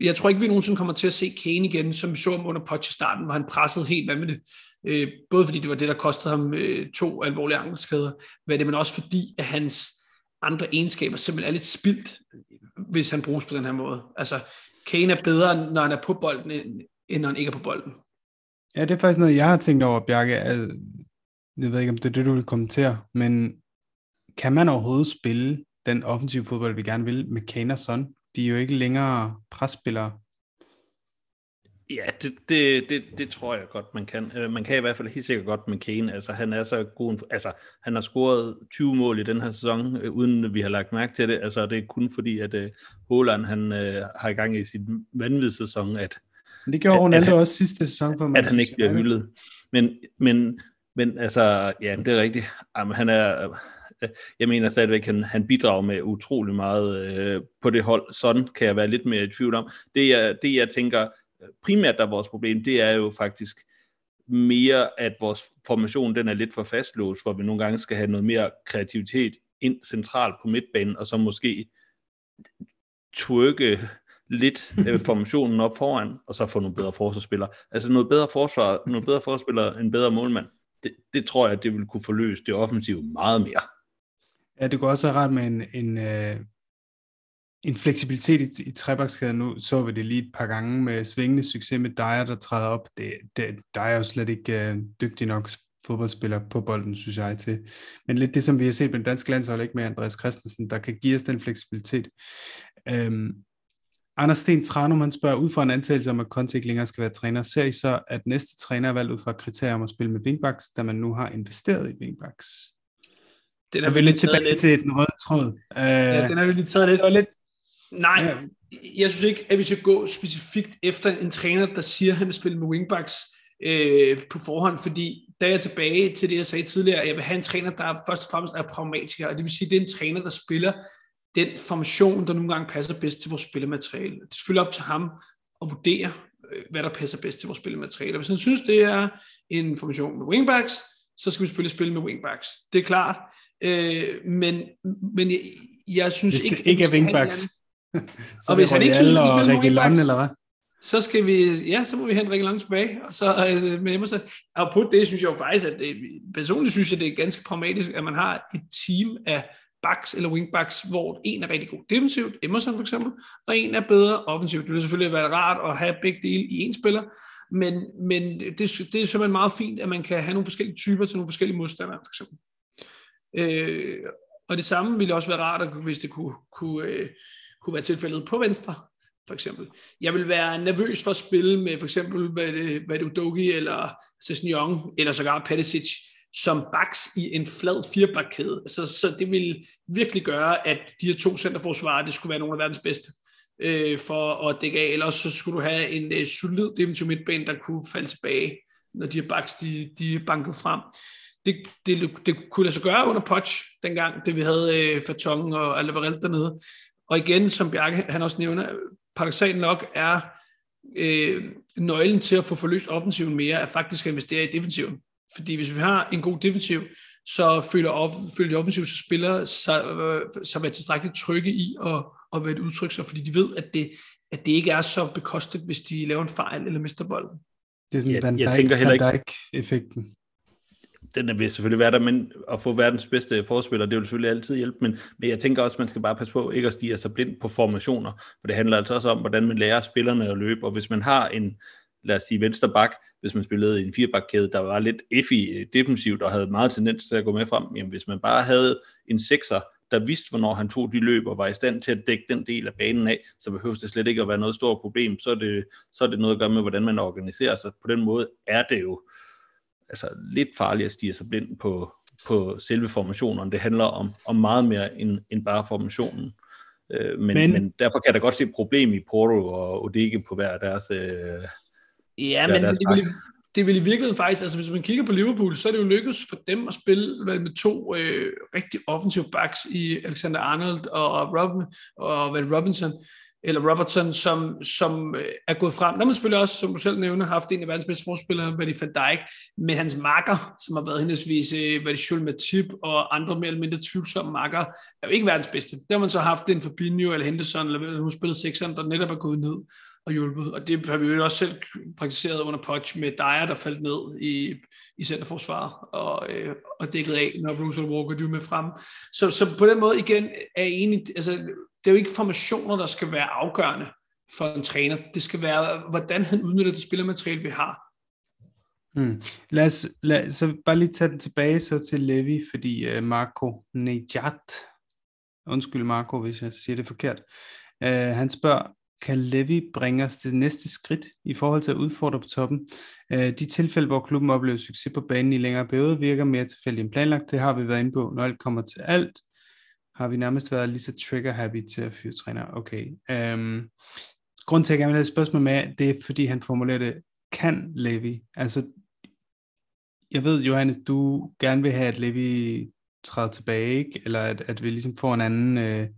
Jeg tror ikke, vi nogensinde kommer til at se Kane igen, som vi så ham under Poch starten, hvor han pressede helt vanvittigt. Øh, både fordi det var det, der kostede ham øh, to alvorlige ankelskader, men det, men også fordi, at hans andre egenskaber simpelthen er lidt spildt, hvis han bruges på den her måde. Altså, Kane er bedre, når han er på bolden, end når han ikke er på bolden. Ja, det er faktisk noget, jeg har tænkt over, Bjarke. Jeg ved ikke, om det er det, du vil kommentere, men kan man overhovedet spille den offensive fodbold, vi gerne vil, med Kane og Son? De er jo ikke længere presspillere. Ja, det, det, det, det tror jeg godt, man kan. Øh, man kan i hvert fald helt sikkert godt med Kane. Altså, han er så god. Altså, han har scoret 20 mål i den her sæson, øh, uden vi har lagt mærke til det. Altså, det er kun fordi, at uh, Holland, han uh, har i gang i sin vanvidssæson, at... Men det gjorde Ronaldo at, også sidste sæson for mig. At han ikke bliver hyldet. Men, men, men altså, ja, det er rigtigt. Jamen, han er... Jeg mener stadigvæk, at han, han bidrager med utrolig meget øh, på det hold. Sådan kan jeg være lidt mere i tvivl om. Det jeg, det, jeg tænker, primært der er vores problem, det er jo faktisk mere, at vores formation den er lidt for fastlåst, hvor vi nogle gange skal have noget mere kreativitet ind centralt på midtbanen, og så måske trykke lidt øh, formationen op foran, og så få nogle bedre forsvarsspillere. Altså noget bedre forsvar, nogle bedre forsvarsspillere, en bedre målmand. Det, det tror jeg, det vil kunne forløse det offensive meget mere. Ja, det går også ret med en, en, øh, en fleksibilitet i, i trebakskæden. Nu så vi det lige et par gange med svingende succes med Dyer, der træder op. Det, det, Dyer er jo slet ikke øh, dygtig nok fodboldspiller på bolden, synes jeg til. Men lidt det, som vi har set med den danske landshold, ikke med Andreas Christensen, der kan give os den fleksibilitet. Øhm, Anders Sten Tranum, han spørger ud fra en antagelse om, at Conte ikke længere skal være træner. Ser I så, at næste træner er valgt ud fra kriterier om at spille med wingbacks, da man nu har investeret i wingbacks? Den er vi lidt tilbage lidt. til den røde tråd. Uh, ja, den er vi lige taget lidt. Lidt Nej, ja. jeg synes ikke, at vi skal gå specifikt efter en træner, der siger, at han vil spille med wingbacks øh, på forhånd, fordi da jeg er tilbage til det, jeg sagde tidligere, at jeg vil have en træner, der først og fremmest er pragmatiker, og det vil sige, at det er en træner, der spiller den formation, der nogle gange passer bedst til vores spillemateriale. Det er selvfølgelig op til ham at vurdere, øh, hvad der passer bedst til vores spillemateriale. Hvis han synes, det er en formation med wingbacks, så skal vi selvfølgelig spille med wingbacks. Det er klart. Øh, men, men jeg, jeg synes Hvis det ikke, ikke er wingbacks, så og hvis han ikke synes, og Reguilon, eller hvad? Så skal vi, ja, så må vi hente Reguilon tilbage, og så altså, med Emerson. Og på det synes jeg jo faktisk, at det, personligt synes jeg, det er ganske pragmatisk, at man har et team af backs eller wingbacks, hvor en er rigtig god defensivt, Emerson for eksempel, og en er bedre offensivt. Det ville selvfølgelig være rart at have begge dele i en spiller, men, men det, det er simpelthen meget fint, at man kan have nogle forskellige typer til nogle forskellige modstandere, for eksempel. Øh, og det samme ville også være rart, hvis det kunne, kunne øh, kunne være tilfældet på venstre, for eksempel. Jeg vil være nervøs for at spille med for eksempel Vadudogi eller Sessignon, eller sågar Peticic, som baks i en flad firebakkæde. Så, så det vil virkelig gøre, at de her to centerforsvarer, det skulle være nogle af verdens bedste øh, for at dække af. Ellers så skulle du have en øh, solid defensiv midtbane, der kunne falde tilbage, når de her baks, de, de bankede frem. Det, det, det kunne lade sig gøre under Poch, dengang, det vi havde øh, Faton og Alvarez dernede. Og igen, som Bjarke han også nævner, paradoxalt nok er øh, nøglen til at få forløst offensiven mere, er faktisk at investere i defensiven. Fordi hvis vi har en god defensiv, så føler, off, føler de offensive spillere sig, øh, sig være tilstrækkeligt trygge i at, at være et udtryk sig, fordi de ved, at det, at det ikke er så bekostet, hvis de laver en fejl eller mister bolden. Det er sådan, ja, jeg, jeg tænker heller ikke, effekten den vil selvfølgelig være der, men at få verdens bedste forspiller, det vil selvfølgelig altid hjælpe, men, men jeg tænker også, at man skal bare passe på ikke at stige sig blind på formationer, for det handler altså også om, hvordan man lærer spillerne at løbe, og hvis man har en, lad os sige, venstre bak, hvis man spillede i en firebakkæde, der var lidt effi defensivt og havde meget tendens til at gå med frem, jamen hvis man bare havde en sekser, der vidste, hvornår han tog de løb og var i stand til at dække den del af banen af, så behøver det slet ikke at være noget stort problem. Så er det, så er det noget at gøre med, hvordan man organiserer sig. På den måde er det jo altså, lidt farligt at stige sig blind på, på selve formationen. Det handler om, om meget mere end, end bare formationen. Øh, men, men, men derfor kan der godt se et problem i Porto og Odege på hver deres øh, Ja, men det vil, det vil i virkeligheden faktisk, altså hvis man kigger på Liverpool, så er det jo lykkedes for dem at spille med to øh, rigtig offensive backs i Alexander Arnold og, Robin, og Robinson, eller Robertson, som, som øh, er gået frem. Der man selvfølgelig også, som du selv nævner, haft en af verdens bedste forspillere, Vandy van Dijk, med hans makker, som har været henholdsvis øh, Vandy Schul Matip og andre mere eller mindre tvivlsomme makker, er jo ikke verdens bedste. Der har man så haft en Fabinho eller Henderson, eller hun spillet sekseren, der netop er gået ned og hjulpet. Og det har vi jo også selv praktiseret under Poch med Dyer, der faldt ned i, i centerforsvaret og, øh, og dækket af, når Bruce Walker er med frem. Så, så på den måde igen er jeg enig, altså det er jo ikke formationer, der skal være afgørende for en træner. Det skal være, hvordan han udnytter det spillermateriale, vi har. Hmm. Lad, os, lad så bare lige tage den tilbage så til Levi, fordi uh, Marco Nejat, undskyld Marco, hvis jeg siger det forkert, uh, han spørger, kan Levi bringe os til næste skridt i forhold til at udfordre på toppen? Øh, de tilfælde, hvor klubben oplever succes på banen i længere periode, virker mere tilfældigt end planlagt. Det har vi været inde på, når alt kommer til alt har vi nærmest været lige så trigger-happy til at fyre træner. Okay. Øhm, grund til, at jeg gerne vil have et spørgsmål med, det er, fordi han formulerer det, kan Levi? Altså, jeg ved, Johannes, du gerne vil have, at Levi træder tilbage, ikke? eller at, at vi ligesom får en anden øh,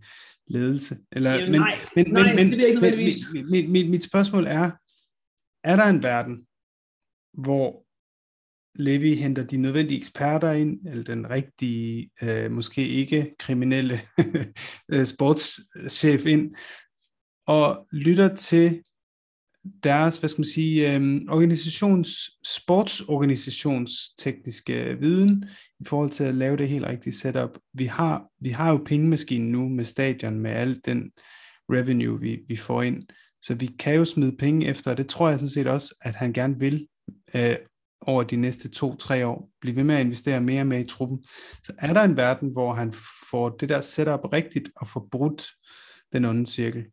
ledelse. Eller, Jamen, men, nej, men, nej, men, det er ikke men, mit, mit, mit spørgsmål er, er der en verden, hvor Levi henter de nødvendige eksperter ind, eller den rigtige, øh, måske ikke kriminelle øh, sportschef ind, og lytter til deres, hvad skal man sige, øh, organisations, sportsorganisationstekniske viden i forhold til at lave det helt rigtige setup. Vi har, vi har jo pengemaskinen nu med stadion, med al den revenue, vi, vi får ind, så vi kan jo smide penge efter, og det tror jeg sådan set også, at han gerne vil, øh, over de næste to-tre år, blive ved med at investere mere med i truppen, så er der en verden, hvor han får det der setup rigtigt og får brudt den onde cirkel.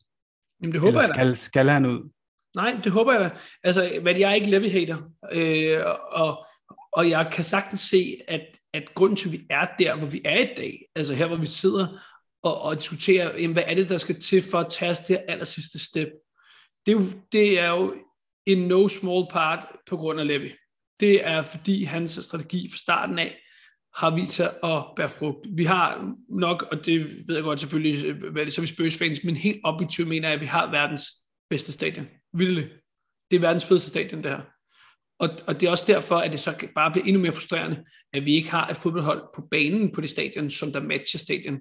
Jamen det håber Eller skal, jeg skal han ud? Nej, det håber jeg. Altså, men jeg er ikke Levy-hater, øh, og, og jeg kan sagtens se, at, at grunden til, at vi er der, hvor vi er i dag, altså her, hvor vi sidder og, og diskuterer, jamen, hvad er det, der skal til for at tage det aller sidste step, det er, jo, det er jo en no small part på grund af Levy det er fordi hans strategi fra starten af har vist sig at bære frugt. Vi har nok, og det ved jeg godt selvfølgelig, hvad det så vi Spurs fans, men helt objektivt mener jeg, at vi har verdens bedste stadion. Vildt. Det er verdens fedeste stadion, det her. Og, og det er også derfor, at det så bare bliver endnu mere frustrerende, at vi ikke har et fodboldhold på banen på det stadion, som der matcher stadion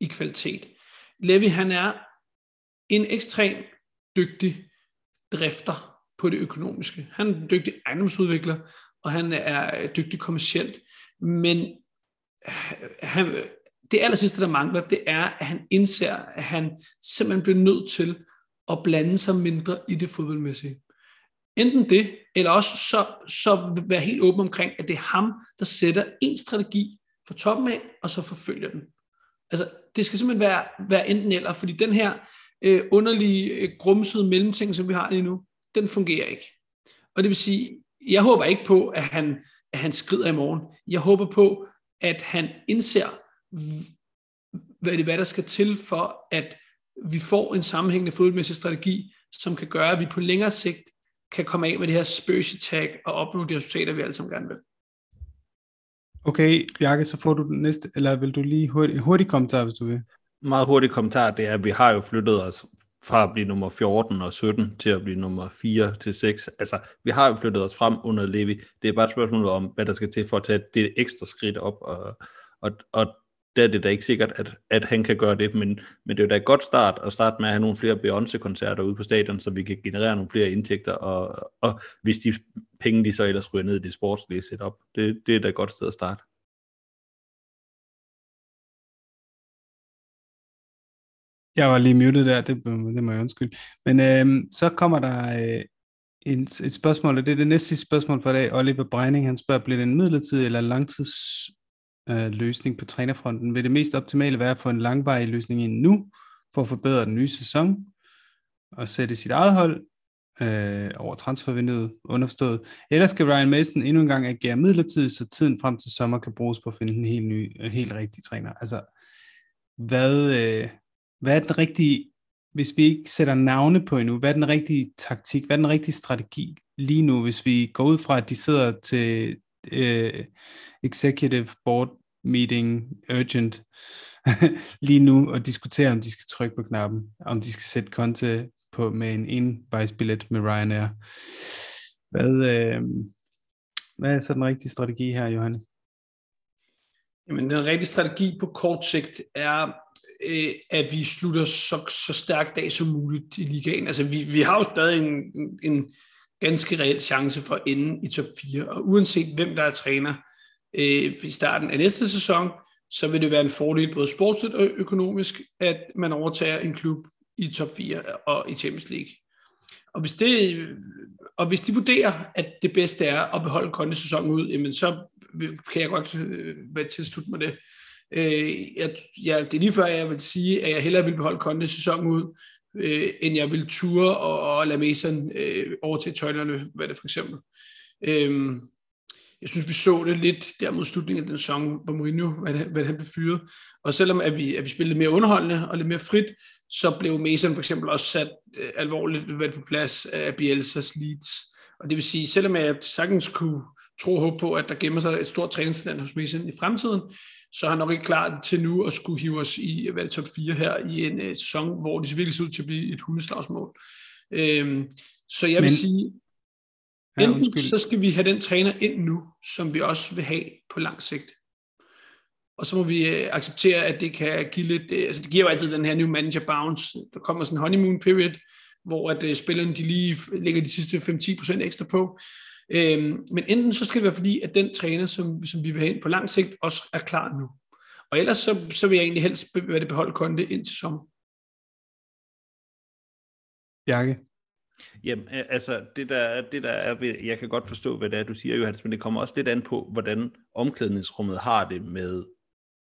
i kvalitet. Levi, han er en ekstremt dygtig drifter på det økonomiske. Han er en dygtig ejendomsudvikler, og han er dygtig kommercielt. Men han, det aller sidste, der mangler, det er, at han indser, at han simpelthen bliver nødt til at blande sig mindre i det fodboldmæssige. Enten det, eller også så, så være helt åben omkring, at det er ham, der sætter en strategi fra toppen af, og så forfølger den. Altså, det skal simpelthen være, være enten eller, fordi den her øh, underlige, øh, grumsede mellemting, som vi har lige nu, den fungerer ikke. Og det vil sige, jeg håber ikke på, at han, at han skrider i morgen. Jeg håber på, at han indser, hvad det er, der skal til for, at vi får en sammenhængende fodboldmæssig strategi, som kan gøre, at vi på længere sigt kan komme af med det her spøge tag og opnå de resultater, vi alle sammen gerne vil. Okay, Bjarke, så får du den næste, eller vil du lige hurtigt, hurtigt kommentar, hvis du vil? Meget hurtigt kommentar, det er, at vi har jo flyttet os fra at blive nummer 14 og 17 til at blive nummer 4 til 6. Altså, vi har jo flyttet os frem under Levi. Det er bare et spørgsmål om, hvad der skal til for at tage det ekstra skridt op, og, og, og der er det da ikke sikkert, at, at han kan gøre det, men, men det er jo da et godt start at starte med at have nogle flere Beyoncé-koncerter ude på stadion, så vi kan generere nogle flere indtægter, og, og hvis de penge, de så ellers ryger ned i det sportslige setup, det, det er da et godt sted at starte. Jeg var lige muted der, det, det må jeg undskylde. Men øh, så kommer der øh, en, et spørgsmål, og det er det næste spørgsmål for i dag. Oliver Breining, han spørger, bliver det en midlertidig eller langtids øh, løsning på trænerfronten? Vil det mest optimale være at få en langvarig løsning ind nu, for at forbedre den nye sæson, og sætte sit eget hold øh, over transfervinduet underforstået, eller skal Ryan Mason endnu en gang agere midlertidigt, så tiden frem til sommer kan bruges på at finde en helt ny, en helt rigtig træner? Altså, hvad, øh, hvad er den rigtige, hvis vi ikke sætter navne på endnu, hvad er den rigtige taktik, hvad er den rigtige strategi lige nu, hvis vi går ud fra, at de sidder til øh, executive board meeting urgent lige nu og diskuterer, om de skal trykke på knappen, om de skal sætte konte på med en envejsbillet med Ryanair. Hvad, øh, hvad er så den rigtige strategi her, Johannes? Jamen, den rigtige strategi på kort sigt er, øh, at vi slutter så, så stærkt dag som muligt i ligaen. Altså, vi, vi har jo stadig en, en ganske reel chance for at ende i top 4, og uanset hvem der er træner øh, i starten af næste sæson, så vil det være en fordel både sportsligt og økonomisk, at man overtager en klub i top 4 og i Champions League. Og hvis, det, og hvis de vurderer, at det bedste er at beholde Conte sæsonen ud, jamen så kan jeg godt øh, være tilslutte mig det. Øh, jeg, jeg, det er lige før, jeg vil sige, at jeg hellere vil beholde Conte sæsonen ud, øh, end jeg vil ture og, og lade Mason øh, over til tøjlerne, hvad det for eksempel. Øh, jeg synes, vi så det lidt der mod slutningen af den sæson, hvor Mourinho, hvad, hvad han blev fyret. Og selvom at vi, at vi spillede mere underholdende og lidt mere frit, så blev Mason for eksempel også sat øh, alvorligt ved på plads af Bielsas Leeds. Og det vil sige, selvom jeg sagtens kunne tro og håbe på, at der gemmer sig et stort træningsland hos Mason i fremtiden, så er han nok ikke klar til nu at skulle hive os i hvad det, top 4 her i en uh, sæson, hvor det virkelig ser ud til at blive et hundeslagsmål. Øhm, så jeg vil Men, sige, Ja, Enten så skal vi have den træner ind nu, som vi også vil have på lang sigt. Og så må vi øh, acceptere, at det kan give lidt, øh, altså det giver jo altid den her new manager bounce. Der kommer sådan en honeymoon period, hvor at uh, spillerne de lige lægger de sidste 5-10% ekstra på. Øhm, men enten så skal det være fordi, at den træner, som, som vi vil have ind på lang sigt, også er klar nu. Og ellers så, så vil jeg egentlig helst beholde Konte ind til sommer. Bjarke? Jamen, altså, det der, det der er, jeg kan godt forstå, hvad det er, du siger, Johannes, men det kommer også lidt an på, hvordan omklædningsrummet har det med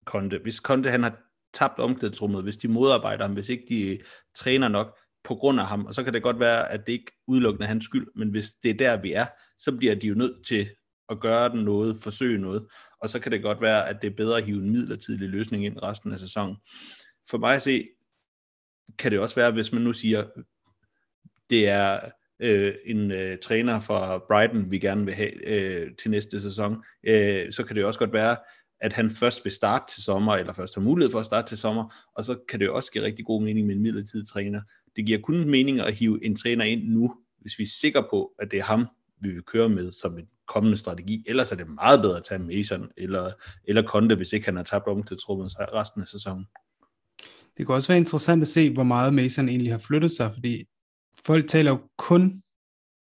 Konte. Hvis Konte, han har tabt omklædningsrummet, hvis de modarbejder ham, hvis ikke de øh, træner nok på grund af ham, og så kan det godt være, at det ikke udelukkende er hans skyld, men hvis det er der, vi er, så bliver de jo nødt til at gøre den noget, forsøge noget, og så kan det godt være, at det er bedre at hive en midlertidig løsning ind resten af sæsonen. For mig at se, kan det også være, hvis man nu siger, det er øh, en øh, træner fra Brighton, vi gerne vil have øh, til næste sæson, øh, så kan det også godt være, at han først vil starte til sommer, eller først har mulighed for at starte til sommer, og så kan det jo også give rigtig god mening med en midlertidig træner. Det giver kun mening at hive en træner ind nu, hvis vi er sikre på, at det er ham, vi vil køre med som en kommende strategi. Ellers er det meget bedre at tage Mason eller, eller Conte, hvis ikke han har tabt omklædningsrummet resten af sæsonen. Det kan også være interessant at se, hvor meget Mason egentlig har flyttet sig, fordi folk taler jo kun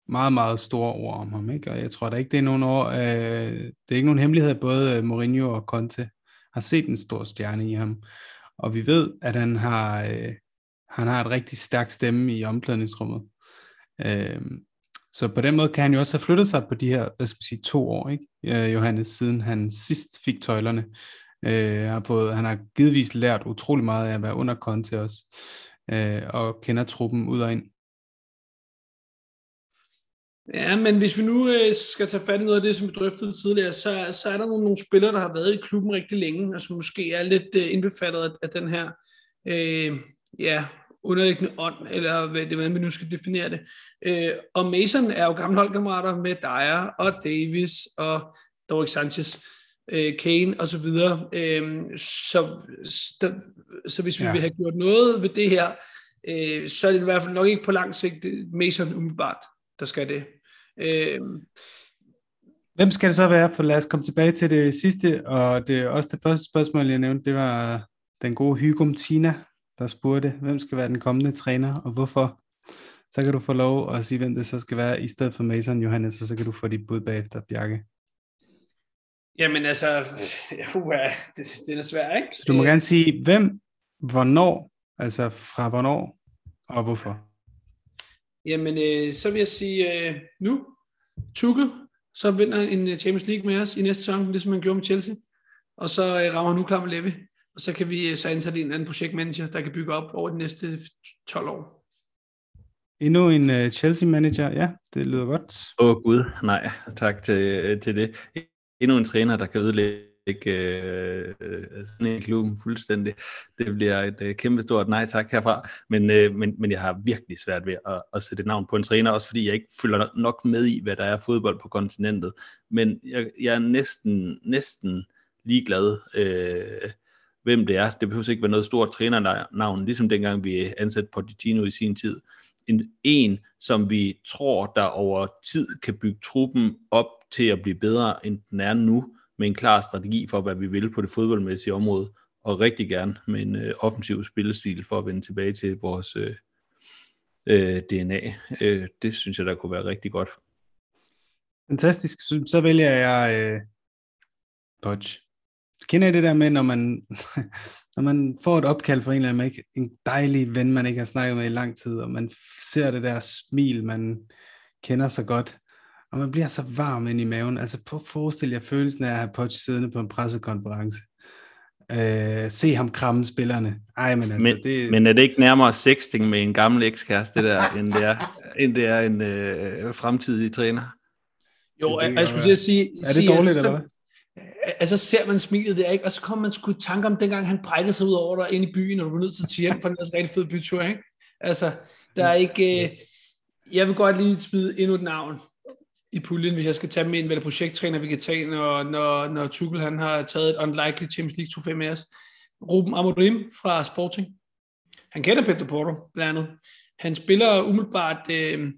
meget, meget store ord om ham, ikke? og jeg tror da ikke, det er nogen år, øh, det er ikke nogen hemmelighed, at både øh, Mourinho og Conte har set en stor stjerne i ham, og vi ved, at han har, øh, han har et rigtig stærkt stemme i omklædningsrummet. Øh, så på den måde kan han jo også have flyttet sig på de her, hvad skal sige, to år, ikke? Øh, Johannes, siden han sidst fik tøjlerne. Øh, har fået, han har givetvis lært utrolig meget af at være under Conte også, øh, og kender truppen ud og ind. Ja, men hvis vi nu øh, skal tage fat i noget af det, som vi drøftede tidligere, så, så er der nogle, nogle spillere, der har været i klubben rigtig længe, og som måske er lidt øh, indbefattet af, af den her øh, ja, underliggende ånd, eller hvad, det, hvordan vi nu skal definere det. Øh, og Mason er jo gamle holdkammerater med Dyer og Davis og Doric Sanchez, øh, Kane og så videre. Øh, så, så, så hvis vi ja. vil have gjort noget ved det her, øh, så er det i hvert fald nok ikke på lang sigt Mason umiddelbart, der skal det. Øh, Hvem skal det så være? For lad os komme tilbage til det sidste, og det også det første spørgsmål, jeg nævnte, det var den gode Hygum Tina, der spurgte, hvem skal være den kommende træner, og hvorfor. Så kan du få lov at sige, hvem det så skal være, i stedet for Mason Johannes, og så kan du få dit bud bagefter, Bjarke. Jamen altså, uh, det, det er svært, ikke? Så du må gerne sige, hvem, hvornår, altså fra hvornår, og hvorfor. Jamen, øh, så vil jeg sige øh, nu, Tuchel, så vinder en øh, Champions League med os i næste sæson, ligesom han gjorde med Chelsea. og så øh, rammer han nu klar med Levi, og så kan vi øh, så ansætte en anden projektmanager, der kan bygge op over de næste 12 år. Endnu en uh, Chelsea-manager, ja, det lyder godt. Åh oh, gud, nej, tak til, til det. Endnu en træner, der kan ødelægge Øh, øh, sådan en klub fuldstændig. Det bliver et øh, kæmpe stort nej tak herfra, men, øh, men, men jeg har virkelig svært ved at, at sætte et navn på en træner, også fordi jeg ikke følger nok med i, hvad der er fodbold på kontinentet. Men jeg, jeg er næsten, næsten ligeglad, øh, hvem det er. Det behøver ikke være noget stort trænernavn, ligesom dengang vi ansatte Pochettino i sin tid. En, en, som vi tror, der over tid kan bygge truppen op til at blive bedre, end den er nu, med en klar strategi for, hvad vi vil på det fodboldmæssige område, og rigtig gerne med en øh, offensiv spillestil for at vende tilbage til vores øh, øh, DNA. Øh, det synes jeg, der kunne være rigtig godt. Fantastisk. Så vælger jeg øh, Dodge. Kender I det der med, når man, når man får et opkald fra en eller anden, en dejlig ven, man ikke har snakket med i lang tid, og man ser det der smil, man kender så godt, og man bliver så varm ind i maven. Altså på forestil jer følelsen af at have Poch siddende på en pressekonference. Øh, se ham kramme spillerne. Ej, men altså, men, det... men er det ikke nærmere sexting med en gammel ekskæreste der, end det er, end det er en øh, fremtidig træner? Jo, det, jeg, jeg skulle sige... Er det sige, dårligt, altså, eller hvad? Altså ser man smilet der, ikke? Og så kommer man sgu i tanke om dengang han brækkede sig ud over dig ind i byen, og du var nødt til at tage hjem for den der rigtig fed bytur, ikke? Altså, der er ikke... Øh, jeg vil godt lige smide endnu et navn i puljen, hvis jeg skal tage med ind, vel projekttræner, vi kan tage, når, når, når Tuchel han har taget et unlikely Champions League trofæ med os. Ruben Amorim fra Sporting. Han kender Pedro Porto, blandt andet. Han spiller umiddelbart øh,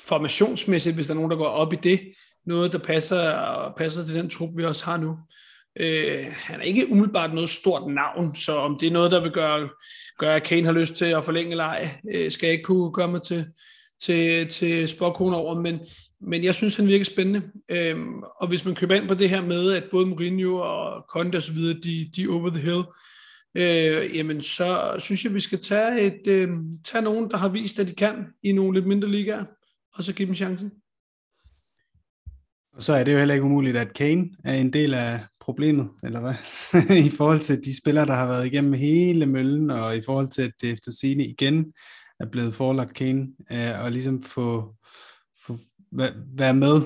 formationsmæssigt, hvis der er nogen, der går op i det. Noget, der passer, passer til den trup, vi også har nu. Øh, han er ikke umiddelbart noget stort navn, så om det er noget, der vil gøre, gøre at Kane har lyst til at forlænge eller ej, øh, skal jeg ikke kunne komme til, til, til sporkone over, men, men jeg synes, han virker spændende. Øhm, og hvis man køber ind på det her med, at både Mourinho og Conte osv., de, de over the hill, øh, jamen så synes jeg, vi skal tage, et, øh, tage nogen, der har vist, at de kan i nogle lidt mindre ligaer, og så give dem chancen. Og så er det jo heller ikke umuligt, at Kane er en del af problemet, eller hvad? I forhold til de spillere, der har været igennem hele møllen, og i forhold til, at det efter sine igen er blevet forelagt Kane, øh, og ligesom få, få være med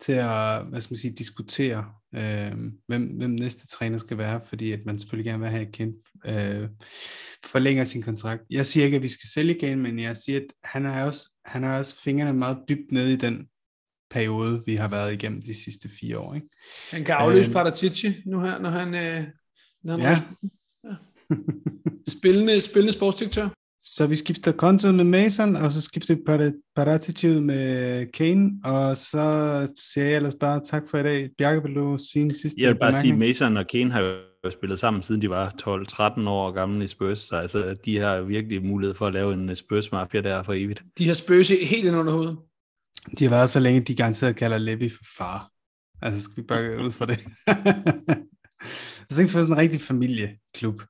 til at, hvad skal man sige, diskutere, øh, hvem, hvem næste træner skal være, fordi at man selvfølgelig gerne vil have Kane øh, forlænger sin kontrakt. Jeg siger ikke, at vi skal sælge Kane, men jeg siger, at han har også, han har også fingrene meget dybt nede i den periode, vi har været igennem de sidste fire år. Ikke? Han kan afløse øh, Paratici nu her, når han, øh, når han ja. Ja. spillende, spillende sportsdirektør. Så vi skifter kontoen med Mason, og så skifter vi Paraticiet med Kane, og så siger jeg ellers bare tak for i dag. Bjarke, vil du sige en sidste Jeg vil bare sige, Mason og Kane har jo spillet sammen, siden de var 12-13 år gamle i Spurs, så altså, de har virkelig mulighed for at lave en Spurs-mafia der for evigt. De har Spurs helt ind under hovedet. De har været så længe, de garanteret kalder Levy for far. Altså, skal vi bare ud fra det. Så tænkte for sådan en rigtig familieklub.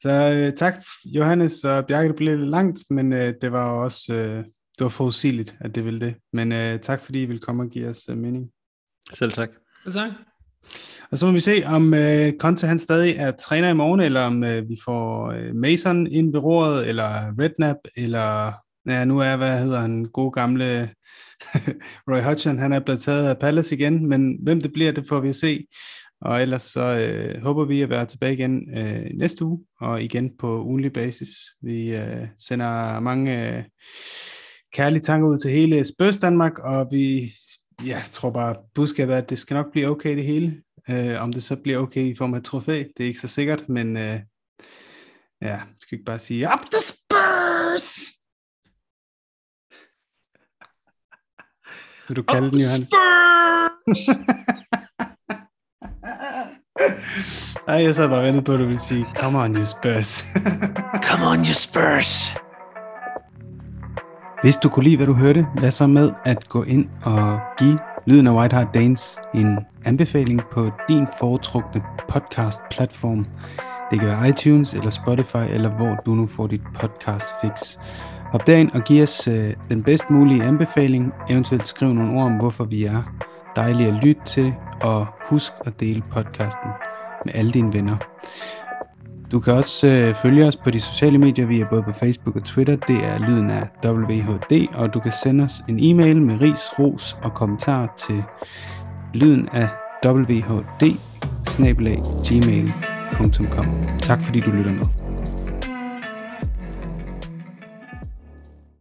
Så øh, tak, Johannes og Bjarke, det blev lidt langt, men øh, det var også øh, det var forudsigeligt, at det ville det. Men øh, tak, fordi I ville komme og give os øh, mening. Selv tak. Selv tak. Og så må vi se, om øh, Conte han stadig er træner i morgen, eller om øh, vi får øh, Mason ind ved roret, eller Redknapp, eller ja, nu er, hvad hedder han, god gamle Roy Hodgson, han er blevet taget af Palace igen, men hvem det bliver, det får vi at se. Og ellers så øh, håber vi at være tilbage igen øh, næste uge, og igen på ugenlig basis. Vi øh, sender mange øh, kærlige tanker ud til hele Spurs Danmark, og vi, ja, jeg tror bare, budskabet er, at det skal nok blive okay det hele. Øh, om det så bliver okay i form af trofæ, det er ikke så sikkert, men øh, ja, skal ikke bare sige, up the Spurs! Vil du kalde up den, Johan? Spurs! Ej, jeg sad bare og ventede på, at du ville sige, come on, you Spurs. come on, you Spurs. Hvis du kunne lide, hvad du hørte, lad så med at gå ind og give Lyden af White Hart Danes en anbefaling på din foretrukne podcast-platform. Det kan være iTunes eller Spotify, eller hvor du nu får dit podcast fix. Hop derind og giv os øh, den bedst mulige anbefaling, eventuelt skriv nogle ord om, hvorfor vi er dejlige at lytte til, og husk at dele podcasten. med alle dine venner. Du kan også øh, følge os på de sociale medier, vi er både på Facebook og Twitter, det er lyden af WHD, og du kan sende os en e-mail med ris, ros og kommentarer til lyden af WHD, gmail.com. Tak fordi du lytter med.